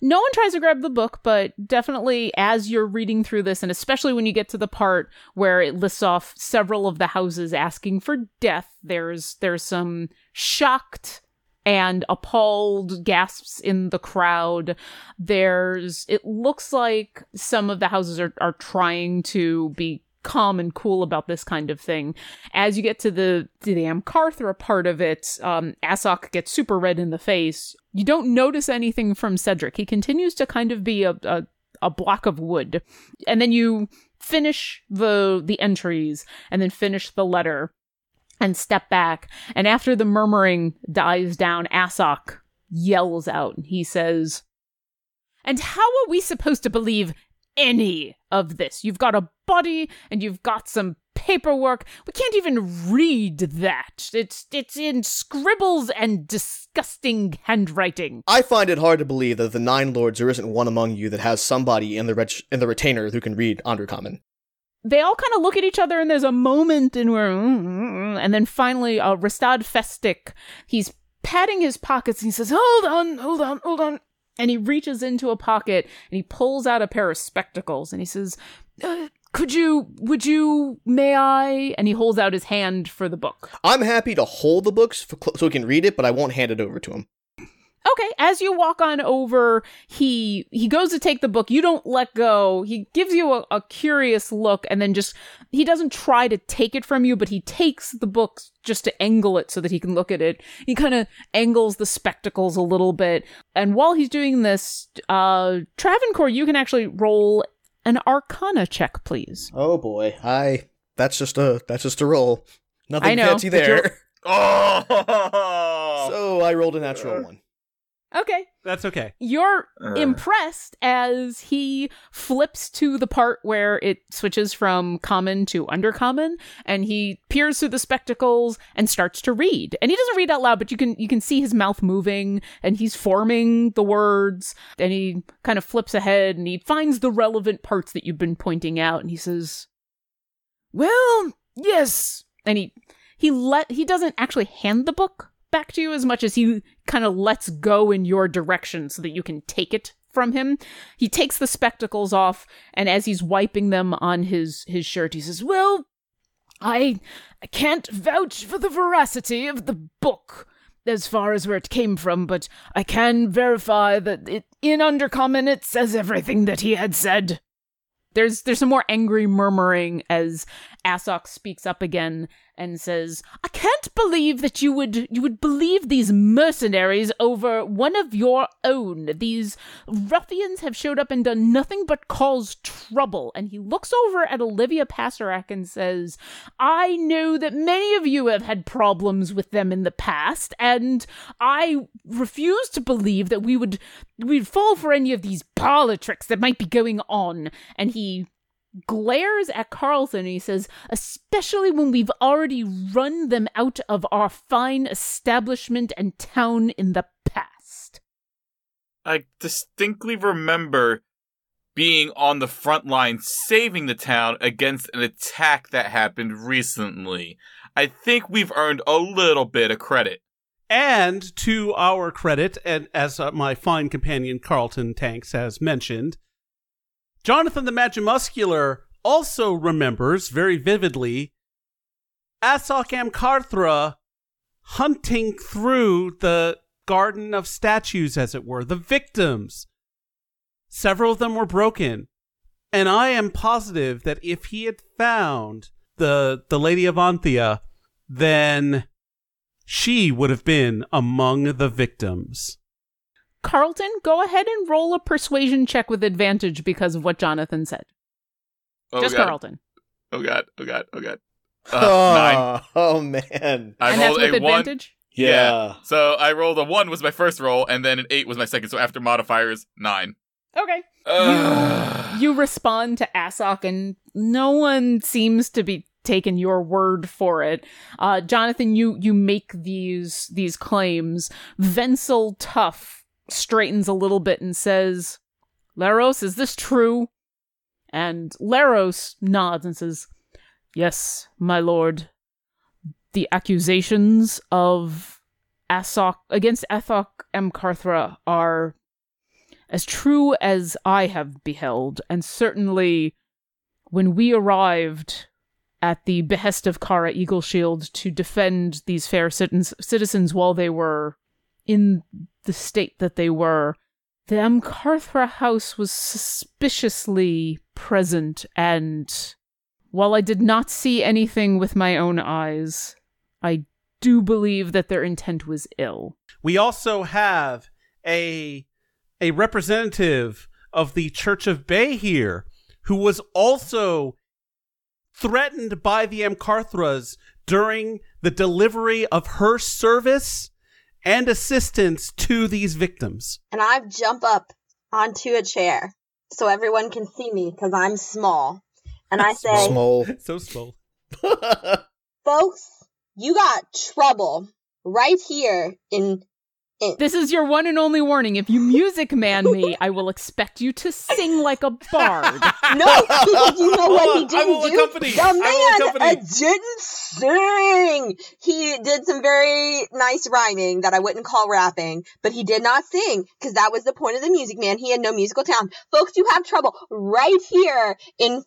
No one tries to grab the book, but definitely as you're reading through this, and especially when you get to the part where it lists off several of the houses asking for death, there's there's some shocked and appalled gasps in the crowd. There's it looks like some of the houses are, are trying to be calm and cool about this kind of thing. As you get to the to the Amkarthra part of it, um, Asok gets super red in the face. You don't notice anything from Cedric. He continues to kind of be a, a a block of wood, and then you finish the the entries and then finish the letter and step back. And after the murmuring dies down, Asok yells out. And he says, "And how are we supposed to believe any of this? You've got a body and you've got some paperwork. We can't even read that. It's it's in scribbles and disgusting handwriting." I find it hard to believe that of the nine lords there isn't one among you that has somebody in the ret- in the retainer who can read Undercommon. they all kind of look at each other and there's a moment in where "Mm, mm, mm," and then finally uh, Rastad Festic he's patting his pockets and he says hold on hold on hold on and he reaches into a pocket and he pulls out a pair of spectacles and he says uh, could you would you may I and he holds out his hand for the book I'm happy to hold the books for, so he can read it, but I won't hand it over to him. Okay, as you walk on over, he he goes to take the book. You don't let go. He gives you a, a curious look and then just he doesn't try to take it from you, but he takes the book just to angle it so that he can look at it. He kind of angles the spectacles a little bit. And while he's doing this, uh Travancore, you can actually roll an arcana check, please. Oh boy, I that's just a that's just a roll. Nothing I know, fancy there. *laughs* *laughs* Oh, So I rolled a natural uh, one. Okay. That's okay. You're Uh. impressed as he flips to the part where it switches from common to undercommon and he peers through the spectacles and starts to read. And he doesn't read out loud, but you can you can see his mouth moving and he's forming the words and he kind of flips ahead and he finds the relevant parts that you've been pointing out and he says, "Well, yes." And he he let he doesn't actually hand the book back to you as much as he kind of lets go in your direction so that you can take it from him. He takes the spectacles off and as he's wiping them on his his shirt he says, "Well, I can't vouch for the veracity of the book." As far as where it came from, but I can verify that it in Undercommon it says everything that he had said. There's there's some more angry murmuring as Asok speaks up again and says, "I can't believe that you would you would believe these mercenaries over one of your own. These ruffians have showed up and done nothing but cause trouble." And he looks over at Olivia Pasterak and says, "I know that many of you have had problems with them in the past, and I refuse to believe that we would we'd fall for any of these parlor tricks that might be going on." And he glares at Carlton and he says, especially when we've already run them out of our fine establishment and town in the past. I distinctly remember being on the front line saving the town against an attack that happened recently. I think we've earned a little bit of credit. And to our credit, and as uh, my fine companion Carlton Tanks has mentioned, Jonathan the Magimuscular also remembers very vividly Asok Amkarthra hunting through the garden of statues, as it were, the victims. Several of them were broken. And I am positive that if he had found the the Lady of Anthea, then she would have been among the victims. Carlton, go ahead and roll a persuasion check with advantage because of what Jonathan said. Oh Just god. Carlton. Oh god. Oh god. Oh god. Uh, *laughs* nine. oh, oh man. I and that's rolled with a one. advantage? Yeah. So I rolled a one was my first roll, and then an eight was my second. So after modifiers, nine. Okay. Ugh. You respond to Asok, and no one seems to be taking your word for it. Uh, Jonathan, you you make these these claims. Venzel Tough straightens a little bit and says, "Laros, is this true?" And Laros nods and says, Yes, my lord. The accusations of Asok against Athok Carthra are as true as I have beheld, and certainly when we arrived at the behest of Kara Eagleshield to defend these fair citizens while they were in the state that they were, the Amkarthra house was suspiciously present, and while I did not see anything with my own eyes, I do believe that their intent was ill. We also have a a representative of the Church of Bay here who was also threatened by the Amkarthras during the delivery of her service and assistance to these victims. And I jump up onto a chair so everyone can see me because I'm small. And I *laughs* say, Small. *laughs* So small. folks, you got trouble right here in This is your one and only warning. If you music man me, I will expect you to sing like a bard. *laughs* No, because you know what he didn't will do? accompany. The man accompany. uh, didn't sing. He did some very nice rhyming that I wouldn't call rapping, but he did not sing because that was the point of the music man. He had no musical talent. Folks, you have trouble right here in,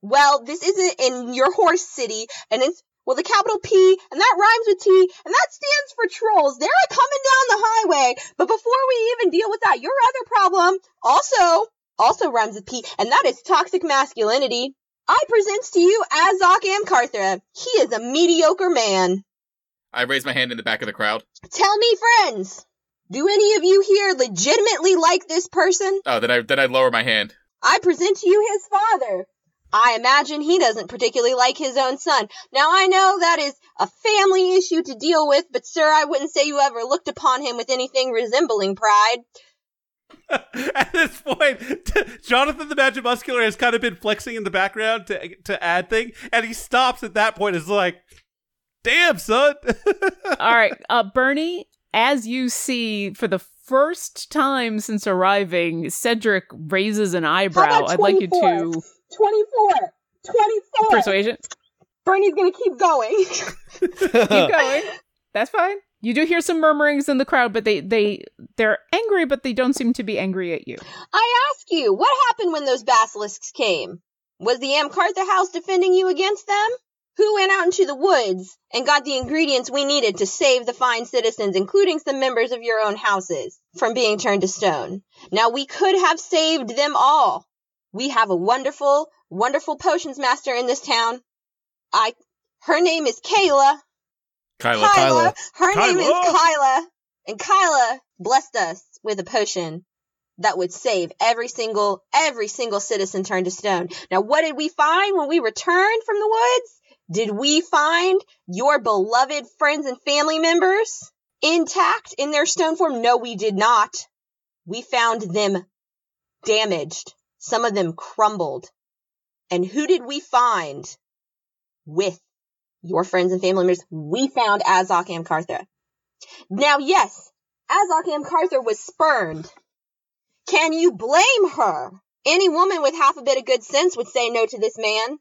well, this isn't in your horse city, and it's well, the capital P, and that rhymes with T, and that stands for trolls. They're coming down the highway. But before we even deal with that, your other problem also also rhymes with P, and that is toxic masculinity. I present to you Asok Amkarthra. He is a mediocre man. I raise my hand in the back of the crowd. Tell me, friends, do any of you here legitimately like this person? Oh, then I then I lower my hand. I present to you his father. I imagine he doesn't particularly like his own son. Now I know that is a family issue to deal with, but sir, I wouldn't say you ever looked upon him with anything resembling pride. *laughs* At this point, *laughs* Jonathan the Magic Muscular has kind of been flexing in the background to to add thing, and he stops at that point. Is like, "Damn, son." *laughs* All right, uh, Bernie, as you see for the first time since arriving, Cedric raises an eyebrow. I'd like you to 24! 24! persuasion. Bernie's gonna keep going. *laughs* Keep going. That's fine. You do hear some murmurings in the crowd, but they they they're angry, but they don't seem to be angry at you. I ask you, what happened when those basilisks came? Was the Amkarthra house defending you against them? Who went out into the woods and got the ingredients we needed to save the fine citizens, including some members of your own houses, from being turned to stone? Now, we could have saved them all. We have a wonderful, wonderful potions master in this town. I, her name is Kayla. Kyla. Kyla. Her name is Kyla. Kyla. And Kyla blessed us with a potion that would save every single, every single citizen turned to stone. Now, what did we find when we returned from the woods? Did we find your beloved friends and family members intact in their stone form? No, we did not. We found them damaged. Some of them crumbled. And who did we find with your friends and family members? We found Asok Amkarthra. Now, yes, Asok Amkarthra was spurned. Can you blame her? Any woman with half a bit of good sense would say no to this man.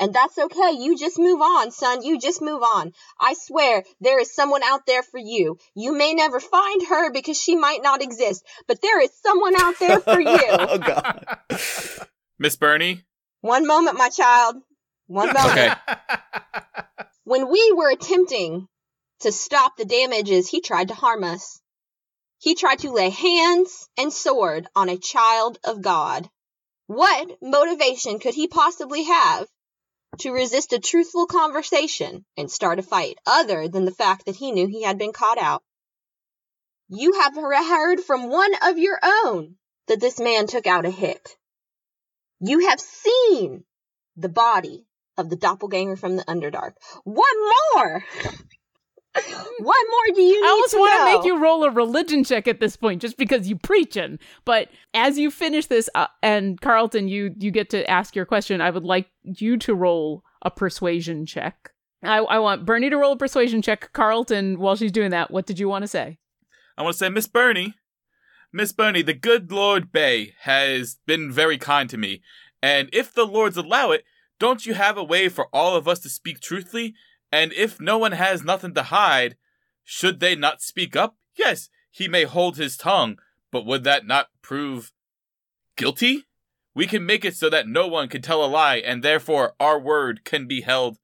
And that's okay. You just move on, son. You just move on. I swear there is someone out there for you. You may never find her because she might not exist, but there is someone out there for you. *laughs* oh god. *laughs* Miss Bernie. One moment, my child. One moment. Okay. *laughs* When we were attempting to stop the damages, he tried to harm us. He tried to lay hands and sword on a child of God. What motivation could he possibly have to resist a truthful conversation and start a fight other than the fact that he knew he had been caught out? You have heard from one of your own that this man took out a hit. You have seen the body of the doppelganger from the Underdark. What more? What more do you need I almost to want know? to make you roll a religion check at this point, just because you preaching. But as you finish this, uh, and Carlton, you you get to ask your question. I would like you to roll a persuasion check. I, I want Bernie to roll a persuasion check. Carlton, while she's doing that, what did you want to say? I want to say, Miss Bernie, Miss Bernie, the good Lord Bay has been very kind to me, and if the lords allow it, don't you have a way for all of us to speak truthfully? And if no one has nothing to hide, should they not speak up? Yes, he may hold his tongue, but would that not prove guilty? We can make it so that no one can tell a lie, and therefore our word can be held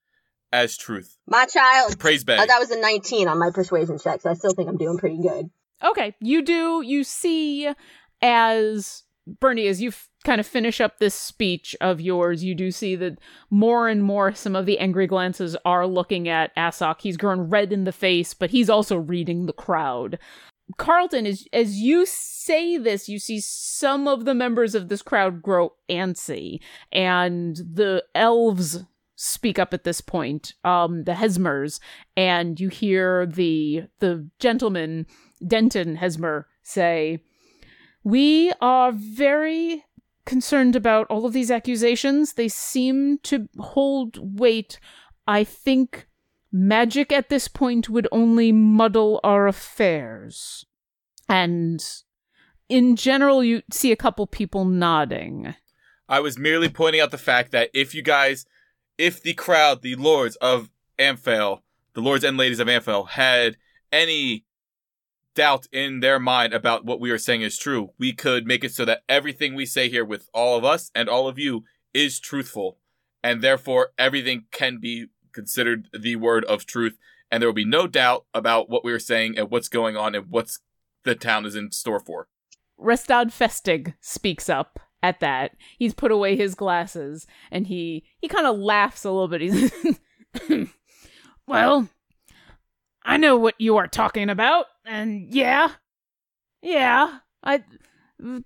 as truth. My child. Praise Uh, that was a 19 on my persuasion check, so I still think I'm doing pretty good. Okay, you do. You see, as Bernie, as you f- kind of finish up this speech of yours, you do see that more and more some of the angry glances are looking at Asok. He's grown red in the face, but he's also reading the crowd. Carlton, as as you say this, you see some of the members of this crowd grow antsy, and the elves speak up at this point. Um, the Hesmers, and you hear the the gentleman Denton Hesmer say, "We are very concerned about all of these accusations. They seem to hold weight. I think." Magic at this point would only muddle our affairs. And in general, you see a couple people nodding. I was merely pointing out the fact that if you guys, if the crowd, the lords of Amphel, the lords and ladies of Amphel, had any doubt in their mind about what we are saying is true, we could make it so that everything we say here with all of us and all of you is truthful. And therefore, everything can be considered the word of truth. And there will be no doubt about what we are saying and what's going on and what's the town is in store for. Rastad Festic speaks up at that. He's put away his glasses and he he kind of laughs a little bit. He's *laughs* Well, I know what you are talking about. And yeah. Yeah, I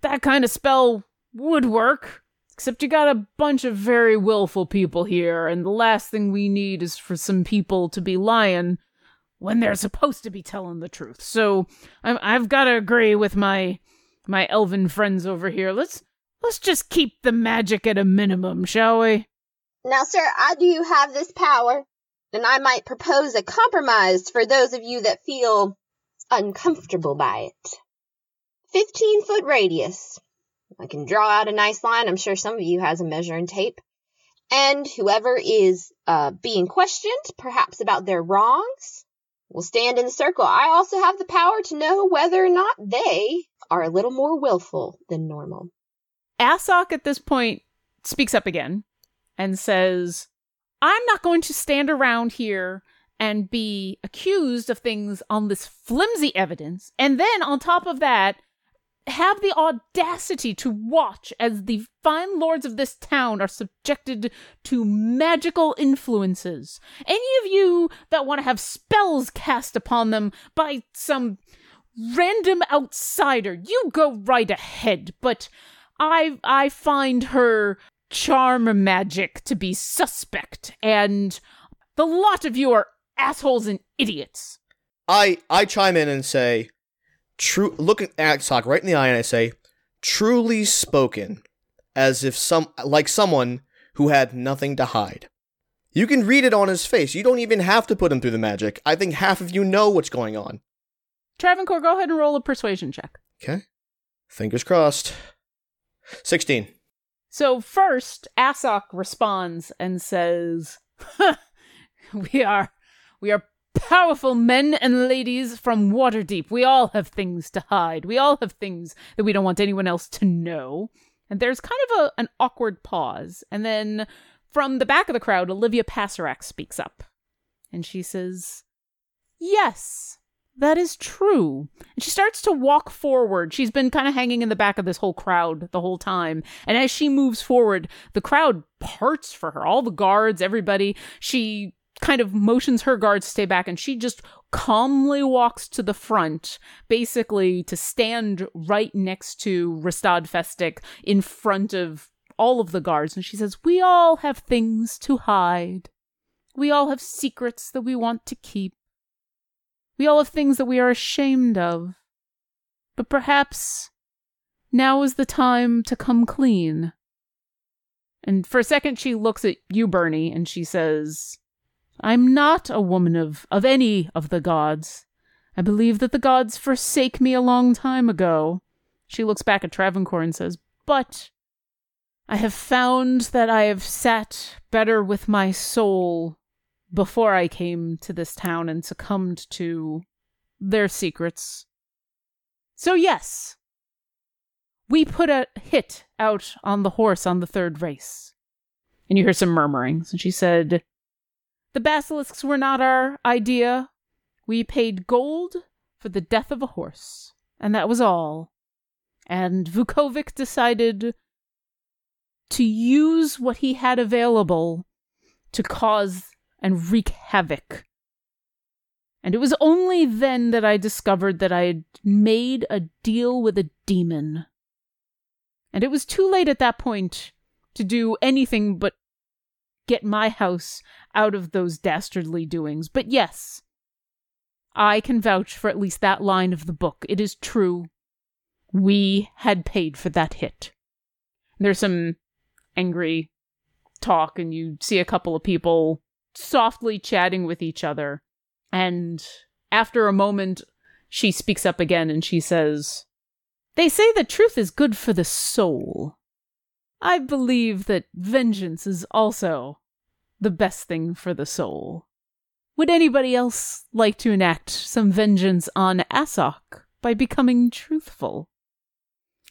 that kind of spell would work. Except you got a bunch of very willful people here, and the last thing we need is for some people to be lying when they're supposed to be telling the truth. So I'm, I've got to agree with my my elven friends over here. Let's let's just keep the magic at a minimum, shall we? Now, sir, I do you have this power, and I might propose a compromise for those of you that feel uncomfortable by it. 15 foot radius. I can draw out a nice line. I'm sure some of you has a measuring tape. And whoever is uh, being questioned, perhaps about their wrongs, will stand in the circle. I also have the power to know whether or not they are a little more willful than normal. Asok at this point speaks up again and says, I'm not going to stand around here and be accused of things on this flimsy evidence, and then on top of that, have the audacity to watch as the fine lords of this town are subjected to magical influences. Any of you that want to have spells cast upon them by some random outsider, you go right ahead, but I I find her charm magic to be suspect, and the lot of you are assholes and idiots. I I chime in and say, true. Look at Sock right in the eye, and I say, truly spoken, as if some like someone who had nothing to hide. You can read it on his face. You don't even have to put him through the magic. I think half of you know what's going on. Travancore, go ahead and roll a persuasion check. Okay. Fingers crossed. Sixteen. So first, Asok responds and says, *laughs* "We are, we are powerful men and ladies from Waterdeep. We all have things to hide. We all have things that we don't want anyone else to know." And there's kind of a, an awkward pause, and then from the back of the crowd, Olivia Pasarak speaks up, and she says, "Yes." That is true. And she starts to walk forward. She's been kind of hanging in the back of this whole crowd the whole time. And as she moves forward, the crowd parts for her. All the guards, everybody. She kind of motions her guards to stay back and she just calmly walks to the front, basically to stand right next to Rastad Festic in front of all of the guards. And she says, We all have things to hide. We all have secrets that we want to keep. We all have things that we are ashamed of. But perhaps now is the time to come clean. And for a second, she looks at you, Bernie, and she says, I'm not a woman of, of any of the gods. I believe that the gods forsake me a long time ago. She looks back at Travancore and says, But I have found that I have sat better with my soul before I came to this town and succumbed to their secrets. So, yes, we put a hit out on the horse on the third race. And you hear some murmurings. And she said, The basilisks were not our idea. We paid gold for the death of a horse. And that was all. And Vukovic decided to use what he had available to cause and wreak havoc. And it was only then that I discovered that I had made a deal with a demon. And it was too late at that point to do anything but get my house out of those dastardly doings. But yes, I can vouch for at least that line of the book. It is true. We had paid for that hit. There's some angry talk, and you see a couple of people softly chatting with each other. And after a moment, she speaks up again and she says, They say that truth is good for the soul. I believe that vengeance is also the best thing for the soul. Would anybody else like to enact some vengeance on Asok by becoming truthful?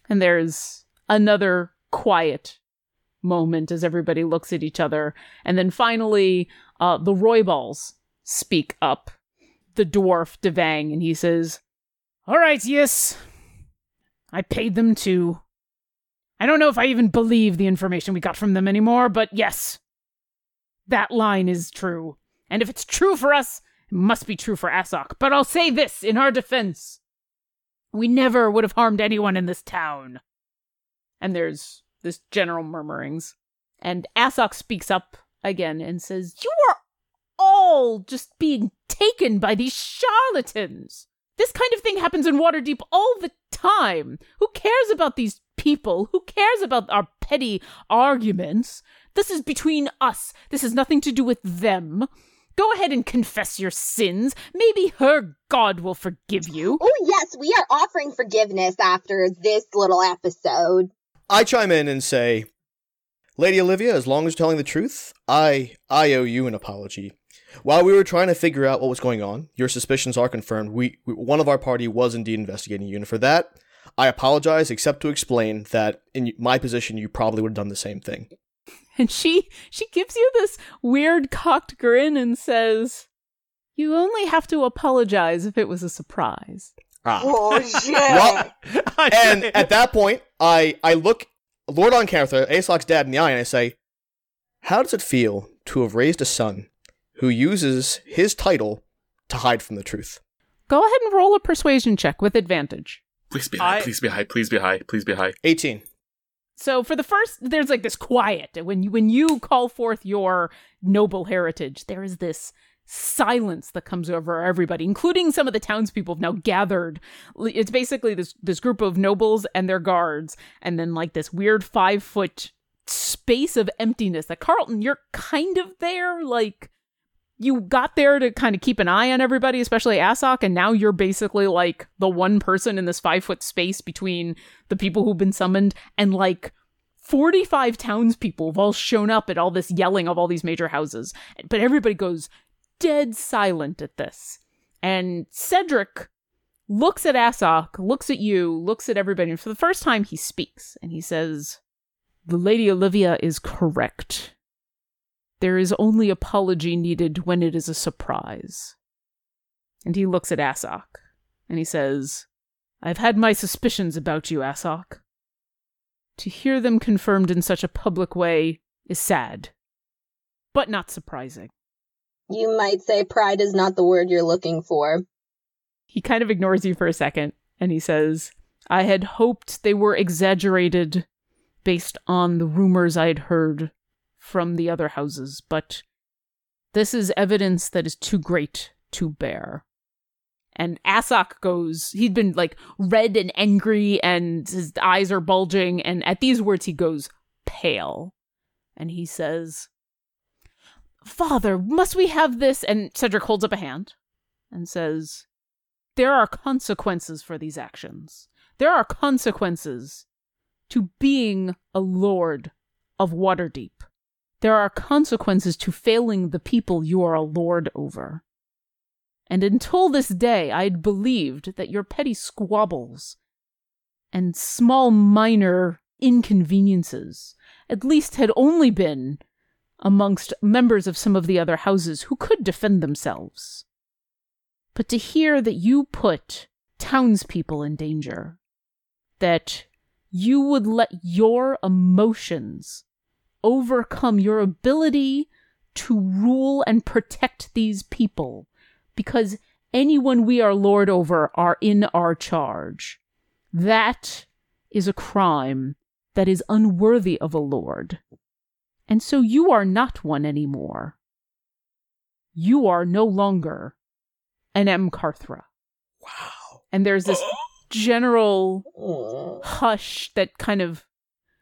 And there's another quiet moment as everybody looks at each other. And then finally, uh, the Royballs speak up. The dwarf, Devang, and he says, All right, yes. I paid them too. I don't know if I even believe the information we got from them anymore, but yes. That line is true. And if it's true for us, it must be true for Asok. But I'll say this in our defense. We never would have harmed anyone in this town. And there's this general murmurings. And Asok speaks up again and says, You are all just being taken by these charlatans. This kind of thing happens in Waterdeep all the time. Who cares about these people? Who cares about our petty arguments? This is between us. This has nothing to do with them. Go ahead and confess your sins. Maybe her God will forgive you. Oh, yes, we are offering forgiveness after this little episode. I chime in and say, Lady Olivia, as long as you're telling the truth, I I owe you an apology. While we were trying to figure out what was going on, your suspicions are confirmed. We, we one of our party was indeed investigating you, and for that, I apologize, except to explain that in my position, you probably would have done the same thing. And she she gives you this weird cocked grin and says, "You only have to apologize if it was a surprise." Oh, shit. Well, *laughs* and at that point, I I look Lord Amkarthra, Asok's dad, in the eye, and I say, "How does it feel to have raised a son who uses his title to hide from the truth?" Go ahead and roll a persuasion check with advantage. Please be high. I- Please be high. Please be high. Please be high. Eighteen. So for the first, there's like this quiet when you when you call forth your noble heritage. There is this silence that comes over everybody, including some of the townspeople have now gathered. It's basically this this group of nobles and their guards, and then like this weird five foot space of emptiness. That Carlton, you're kind of there, like. You got there to kind of keep an eye on everybody, especially Asok, and now you're basically like the one person in this five foot space between the people who've been summoned and like 45 townspeople have all shown up at all this yelling of all these major houses. But everybody goes dead silent at this. And Cedric looks at Asok, looks at you, looks at everybody, and for the first time he speaks and he says, The Lady Olivia is correct. There is only apology needed when it is a surprise. And he looks at Asok and he says, I've had my suspicions about you, Asok. To hear them confirmed in such a public way is sad, but not surprising. You might say pride is not the word you're looking for. He kind of ignores you for a second and he says, I had hoped they were exaggerated based on the rumors I had heard from the other houses, but this is evidence that is too great to bear. And Asok goes, he'd been like red and angry, and his eyes are bulging. And at these words, he goes pale. And he says, Father, must we have this? And Cedric holds up a hand and says, There are consequences for these actions. There are consequences to being a lord of Waterdeep. There are consequences to failing the people you are a lord over. And until this day, I'd believed that your petty squabbles and small minor inconveniences at least had only been amongst members of some of the other houses who could defend themselves. But to hear that you put townspeople in danger, that you would let your emotions overcome your ability to rule and protect these people because anyone we are lord over are in our charge. That is a crime that is unworthy of a lord. And so you are not one anymore. You are no longer an M. Carthra. Wow. And there's this general Mm. hush that kind of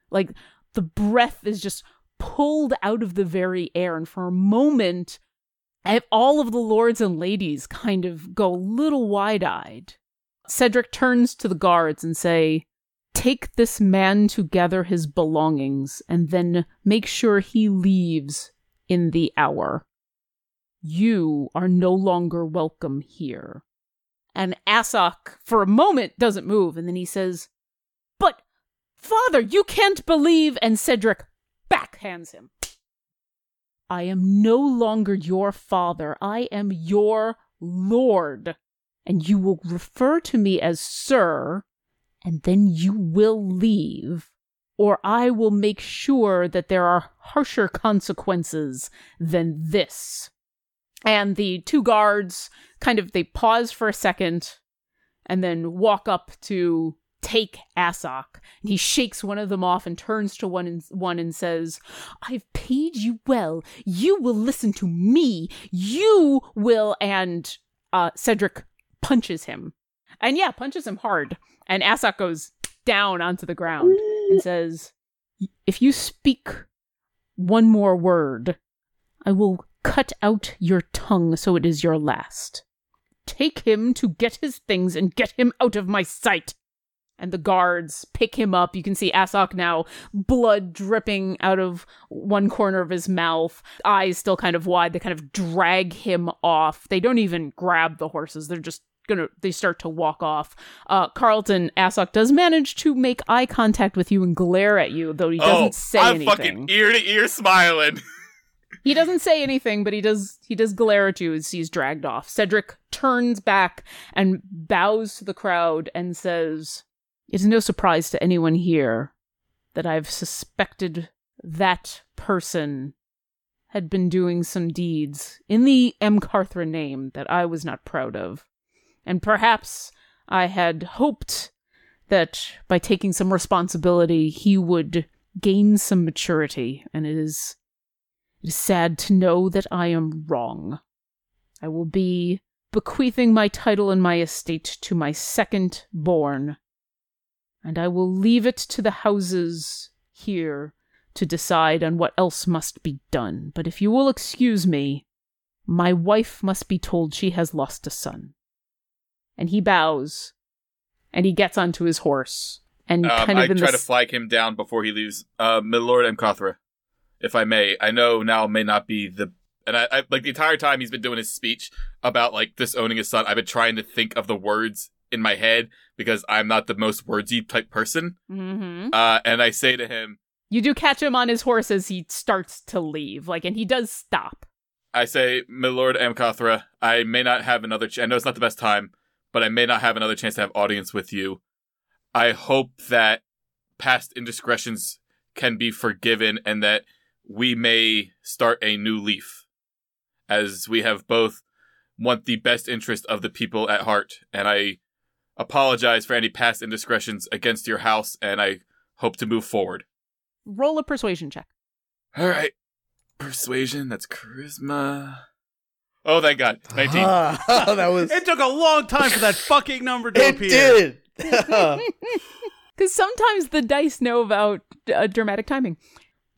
like the breath is just pulled out of the very air and for a moment all of the lords and ladies kind of go a little wide-eyed cedric turns to the guards and say take this man to gather his belongings and then make sure he leaves in the hour you are no longer welcome here and Asok, for a moment, doesn't move, and then he says, But, father, you can't believe. And Cedric backhands him. I am no longer your father. I am your lord. And you will refer to me as sir, and then you will leave. Or I will make sure that there are harsher consequences than this. And the two guards kind of they pause for a second and then walk up to take Asok. And he shakes one of them off and turns to one and one and says, I've paid you well. You will listen to me. You will and uh Cedric punches him. And yeah, punches him hard. And Asok goes down onto the ground and says, If you speak one more word, I will cut out your tongue so it is your last. Take him to get his things and get him out of my sight. And the guards pick him up. You can see Asok now, blood dripping out of one corner of his mouth, eyes still kind of wide. They kind of drag him off. They don't even grab the horses. They're just gonna they start to walk off. Uh Carlton Asok does manage to make eye contact with you and glare at you, though he doesn't oh, say I'm anything. fucking ear to ear smiling. *laughs* He doesn't say anything, but he does he does glare at you as he's dragged off. Cedric turns back and bows to the crowd and says, It is no surprise to anyone here that I've suspected that person had been doing some deeds in the Amkarthra name that I was not proud of. And perhaps I had hoped that by taking some responsibility he would gain some maturity, and it is it is sad to know that I am wrong. I will be bequeathing my title and my estate to my second born, and I will leave it to the houses here to decide on what else must be done. But if you will excuse me, my wife must be told she has lost a son. And he bows, and he gets onto his horse, and Um, kind of I try this to flag him down before he leaves. Uh, my lord Amkarthra, if I may. I know now may not be the, and I, I like the entire time he's been doing his speech about like disowning his son. I've been trying to think of the words in my head because I'm not the most wordsy type person. Mhm. Uh, and I say to him, You do catch him on his horse as he starts to leave, like, and he does stop. I say, "Milord lord I may not have another. Ch- I know it's not the best time, but I may not have another chance to have audience with you. I hope that past indiscretions can be forgiven and that we may start a new leaf, as we have both want the best interest of the people at heart. And I apologize for any past indiscretions against your house, and I hope to move forward. Roll a persuasion check. All right. Persuasion, that's charisma. Oh, thank God. 19. Ah, *laughs* that was. It took a long time for that fucking number to It appear. did. *laughs* Because sometimes the dice know about uh, dramatic timing.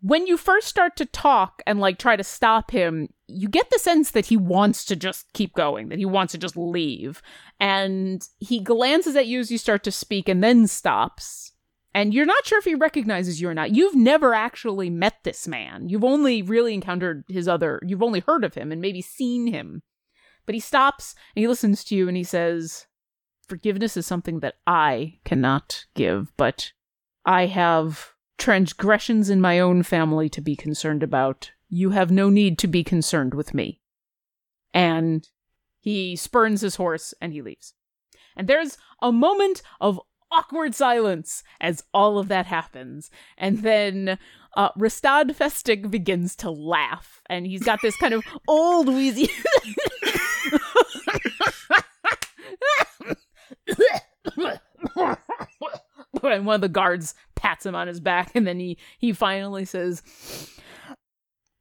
When you first start to talk and like try to stop him, you get the sense that he wants to just keep going, that he wants to just leave. And he glances at you as you start to speak and then stops. And you're not sure if he recognizes you or not. You've never actually met this man. You've only really encountered his other, you've only heard of him and maybe seen him. But he stops and he listens to you and he says, Forgiveness is something that I cannot give, but I have transgressions in my own family to be concerned about. You have no need to be concerned with me. And he spurns his horse and he leaves. And there's a moment of awkward silence as all of that happens. And then uh, Rastad Festic begins to laugh. And he's got this kind of *laughs* old wheezy. *laughs* and one of the guards pats him on his back. And then he, he finally says,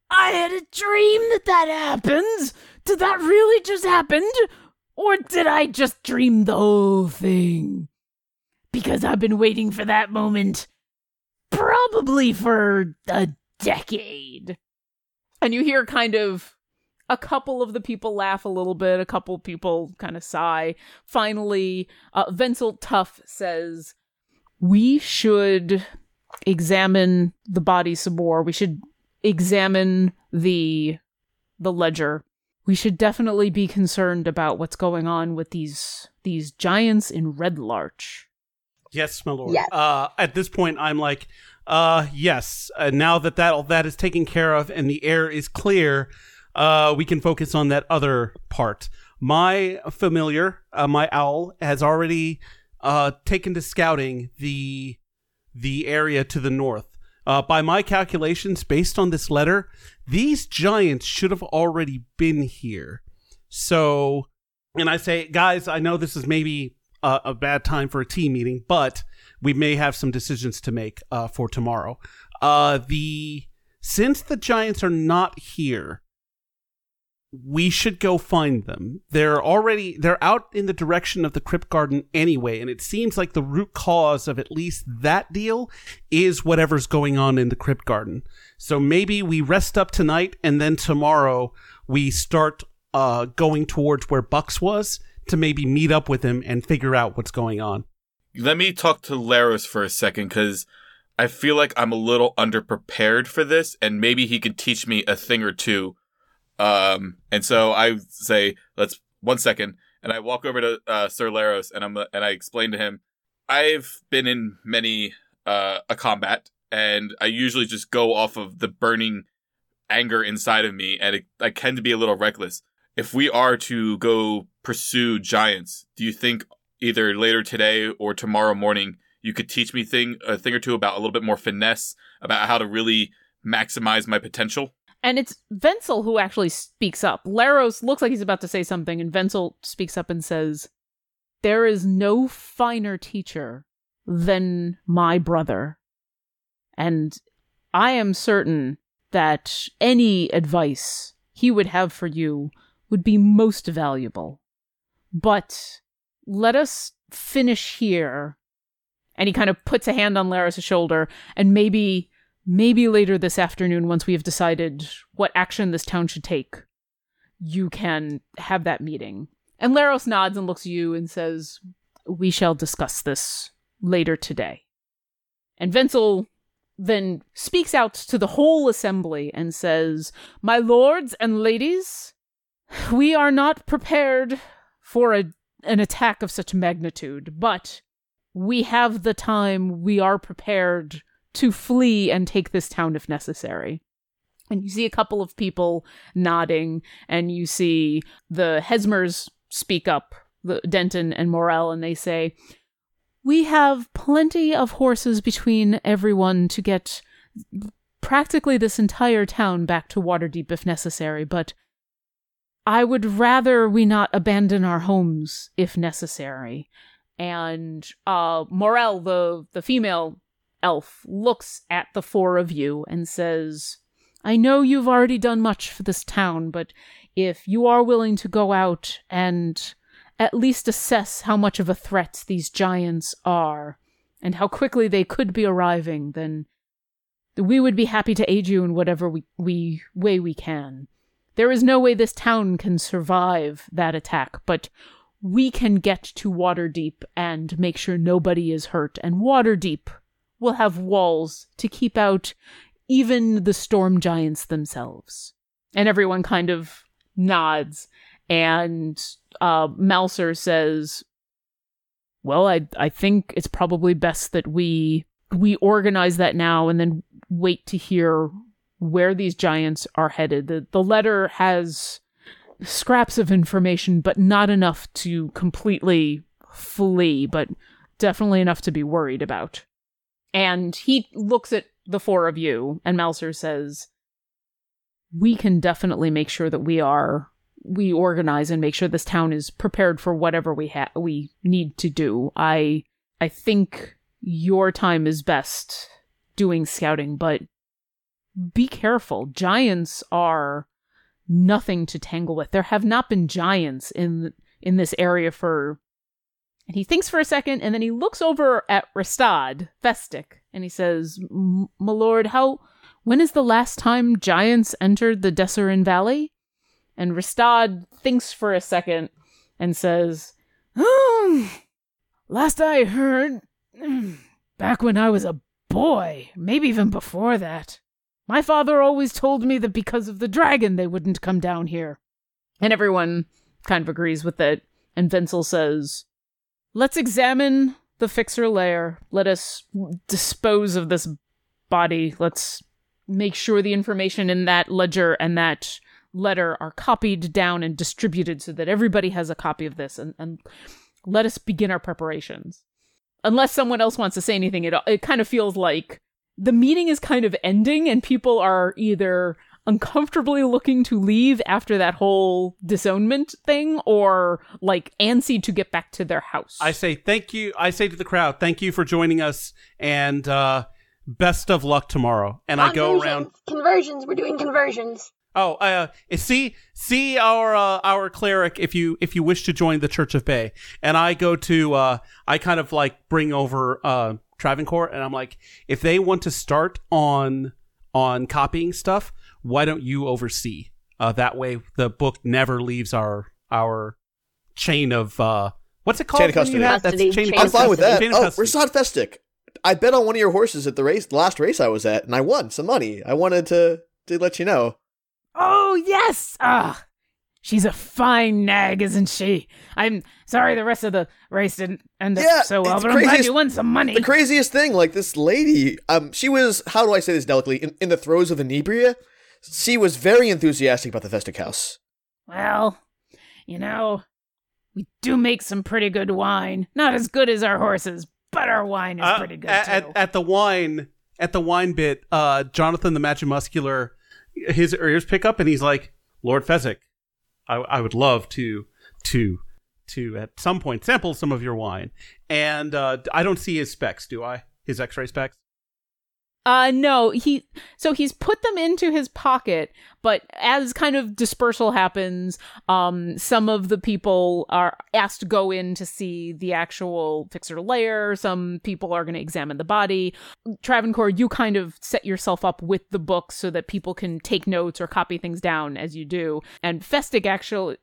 I had a dream that that happened. Did that really just happen? Or did I just dream the whole thing? Because I've been waiting for that moment probably for a decade. And you hear kind of a couple of the people laugh a little bit, a couple people kind of sigh. Finally, uh, Tuff says, We should examine the body some more. We should examine the the ledger. We should definitely be concerned about what's going on with these these giants in Red Larch. Yes, my lord. Yes. Uh, at this point, I'm like, uh, yes. Uh, now that that all that is taken care of and the air is clear, uh, we can focus on that other part. My familiar, uh, my owl, has already uh, taken to scouting the the area to the north. Uh, by my calculations, based on this letter, these giants should have already been here. So, and I say, guys, I know this is maybe a, a bad time for a team meeting, but we may have some decisions to make uh, for tomorrow. Uh, the since the giants are not here, we should go find them. They're already they're out in the direction of the crypt garden anyway, and it seems like the root cause of at least that deal is whatever's going on in the crypt garden. So maybe we rest up tonight and then tomorrow we start uh going towards where Bucks was to maybe meet up with him and figure out what's going on. Let me talk to Laros for a second because I feel like I'm a little underprepared for this, and maybe he could teach me a thing or two. Um, and so I say, let's one second, and I walk over to uh, Sir Laros, and I'm and I explain to him, I've been in many uh, a combat, and I usually just go off of the burning anger inside of me, and it, I tend to be a little reckless. If we are to go pursue giants, do you think either later today or tomorrow morning you could teach me thing a thing or two about a little bit more finesse about how to really maximize my potential? And it's Venzel who actually speaks up. Laros looks like he's about to say something, and Venzel speaks up and says, There is no finer teacher than my brother. And I am certain that any advice he would have for you would be most valuable. But let us finish here. And he kind of puts a hand on Laros' shoulder, and maybe maybe later this afternoon, once we have decided what action this town should take, you can have that meeting. And Laros nods and looks at you and says, We shall discuss this later today. And Venzel then speaks out to the whole assembly and says, My lords and ladies, we are not prepared for a, an attack of such magnitude, but we have the time, we are prepared to flee and take this town if necessary. And you see a couple of people nodding, and you see the Hesmers speak up, the Denton and Morel, and they say, We have plenty of horses between everyone to get practically this entire town back to Waterdeep if necessary, but I would rather we not abandon our homes if necessary. And uh Morel, the the female elf, looks at the four of you and says, I know you've already done much for this town, but if you are willing to go out and at least assess how much of a threat these giants are and how quickly they could be arriving, then we would be happy to aid you in whatever we, we way we can. There is no way this town can survive that attack, but we can get to Waterdeep and make sure nobody is hurt. And Waterdeep will have walls to keep out even the storm giants themselves. And everyone kind of nods. And uh, Mouser says, "Well, I I think it's probably best that we we organize that now, and then wait to hear where these giants are headed. The the letter has scraps of information, but not enough to completely flee, but definitely enough to be worried about." And he looks at the four of you, and Mouser says, "We can definitely make sure that we are." we organize and make sure this town is prepared for whatever we ha- we need to do. I I think your time is best doing scouting, but be careful. Giants are nothing to tangle with. There have not been giants in in this area for and he thinks for a second and then he looks over at Rastad, Festic, and he says, "My lord, how when is the last time giants entered the Dessarin Valley?" And Rastad thinks for a second and says, "Hmm, Last I heard, *clears throat* back when I was a boy, maybe even before that, my father always told me that because of the dragon they wouldn't come down here. And everyone kind of agrees with it. And Venzel says, Let's examine the fixer layer. Let us dispose of this body. Let's make sure the information in that ledger and that letter are copied down and distributed so that everybody has a copy of this and, and let us begin our preparations unless someone else wants to say anything it, it kind of feels like the meeting is kind of ending and people are either uncomfortably looking to leave after that whole disownment thing or like antsy to get back to their house I say thank you. I say to the crowd, thank you for joining us, and uh, best of luck tomorrow. And I go around. Conversions, Conversions. We're doing conversions. Oh, uh, see, see our uh, our cleric if you if you wish to join the Church of Bay, and I go to uh, I kind of like bring over uh, Travancore, and I'm like, if they want to start on on copying stuff, why don't you oversee? Uh, that way, the book never leaves our our chain of uh, what's it called? Chain of you custody. have- that's Custody. chain of Chain I'm fine with that. Chain of Oh, custody. Rastad Festic. I bet on one of your horses at the race, the last race I was at, and I won some money. I wanted to to let you know. Oh, yes! Ah, she's a fine nag, isn't she? I'm sorry the rest of the race didn't end up Yeah, so well, it's but I'm glad you won some money. The craziest thing, like this lady, um, she was how do I say this delicately? In, in the throes of inebriate, she was very enthusiastic about the Festic House. well, you know, we do make some pretty good wine. Not as good as our horses, but our wine is Uh, pretty good at, too. at, at the wine at the wine bit, uh, Jonathan the Magimuscular, his ears pick up, and he's like, "Lord Festic, I, I would love to to to at some point sample some of your wine." And uh, I don't see his specs, do I? His X-ray specs. Uh no, he so he's put them into his pocket, but as kind of dispersal happens, um some of the people are asked to go in to see the actual fixer layer, some people are going to examine the body. Travancore, you kind of set yourself up with the book so that people can take notes or copy things down as you do. And Festic actually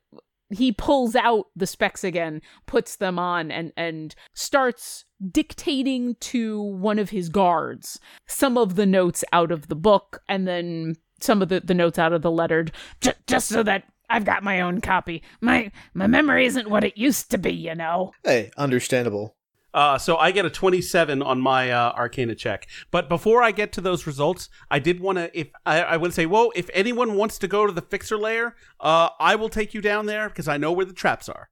he pulls out the specs again, puts them on, and and starts dictating to one of his guards some of the notes out of the book, and then some of the, the notes out of the lettered, j- just so that I've got my own copy. My my memory isn't what it used to be, you know. Hey, understandable. Uh, so I get a 27 on my uh, Arcana check. But before I get to those results, I did want to. If I, I would say, well, if anyone wants to go to the fixer layer, uh, I will take you down there because I know where the traps are.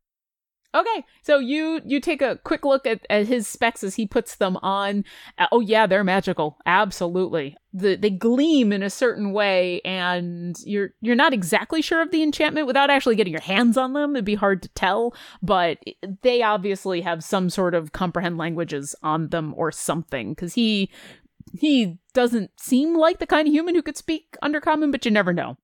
Okay, so you you take a quick look at, at his specs as he puts them on. Uh, oh yeah, they're magical. Absolutely, the, they gleam in a certain way, and you're you're not exactly sure of the enchantment without actually getting your hands on them. It'd be hard to tell, but they obviously have some sort of comprehend languages on them or something. Because he he doesn't seem like the kind of human who could speak Undercommon, but you never know.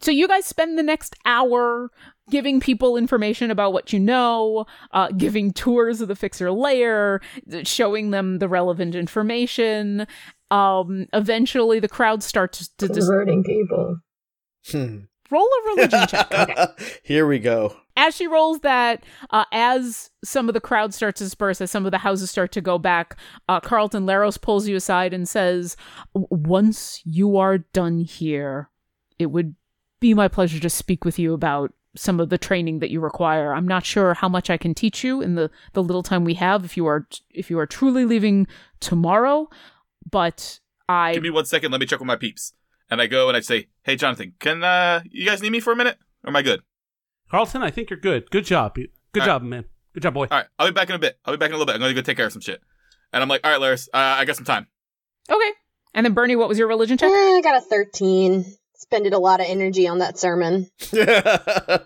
So you guys spend the next hour giving people information about what you know, uh, giving tours of the fixer layer, showing them the relevant information. Um, eventually, the crowd starts to dis- Converting people. Hmm. roll a religion check. *laughs* Here we go. as she rolls that, uh, as some of the crowd starts to disperse, as some of the houses start to go back, uh, Carlton Laros pulls you aside and says, Once you are done here, it would be my pleasure to speak with you about some of the training that you require. I'm not sure how much I can teach you in the, the little time we have if you are if you are truly leaving tomorrow, but I Give me one second. Let me check with my peeps. And I go and I say, "Hey, Jonathan, can uh, you guys need me for a minute? Or am I good?" Carlton, I think you're good. Good job. Good All job, man. Good job, boy. All right, I'll be back in a bit. I'll be back in a little bit. I'm gonna go take care of some shit. And I'm like, "All right, Laros, uh, I got some time." Okay. And then Bernie, what was your religion check? Eh, I got a 13. Spended a lot of energy on that sermon. *laughs* Could I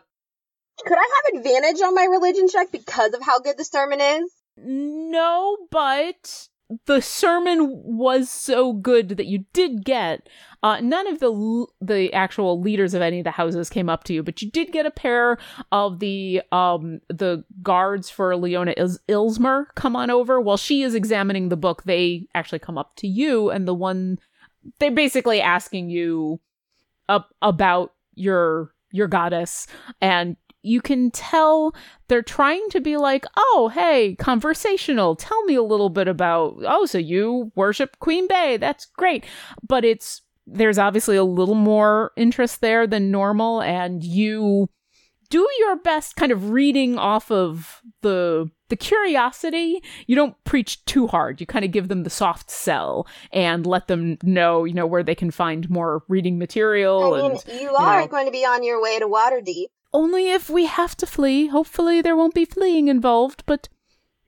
have advantage on my religion check because of how good the sermon is? No, but the sermon was so good that you did get. Uh, none of the l- the actual leaders of any of the houses came up to you, but you did get a pair of the um the guards for Leona Ils- Ilsmer come on over while she is examining the book. They actually come up to you, and the one they're basically asking you up about your your goddess and you can tell they're trying to be like, oh, hey, conversational. Tell me a little bit about, oh, so you worship Queen Bay. That's great. But it's, there's obviously a little more interest there than normal. And you do your best kind of reading off of the, the curiosity. You don't preach too hard. You kind of give them the soft sell and let them know, you know, where they can find more reading material. I mean, and you are know. going to be on your way to Waterdeep. only if we have to flee. Hopefully, there won't be fleeing involved, but.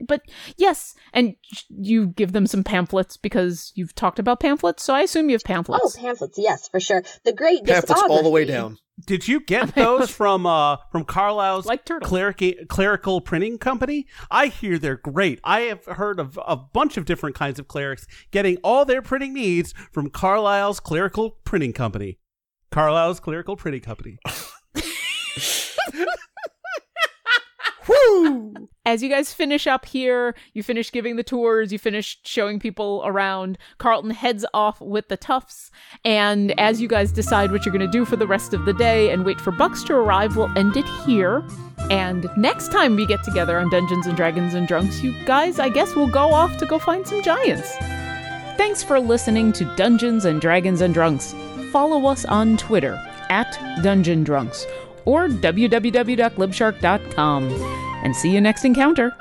But yes, and you give them some pamphlets because you've talked about pamphlets, so I assume you have pamphlets Oh, pamphlets. pamphlets, yes, for sure. The great Pamphlets all the way down. Did you get *laughs* those from uh from Carlisle's Like cleric- clerical printing company? I hear they're great. I have heard of a bunch of different kinds of clerics getting all their printing needs from Carlisle's clerical printing company. Carlisle's clerical printing company. *laughs* Woo! As you guys finish up here, you finish giving the tours, you finish showing people around. Carlton heads off with the Tufts, and as you guys decide what you're going to do for the rest of the day and wait for Bucks to arrive, we'll end it here. And next time we get together on Dungeons and Dragons and Drunks, you guys, I guess, will go off to go find some giants. Thanks for listening to Dungeons and Dragons and Drunks. Follow us on Twitter at Dungeon Drunks or www.libshark.com. And see you next encounter.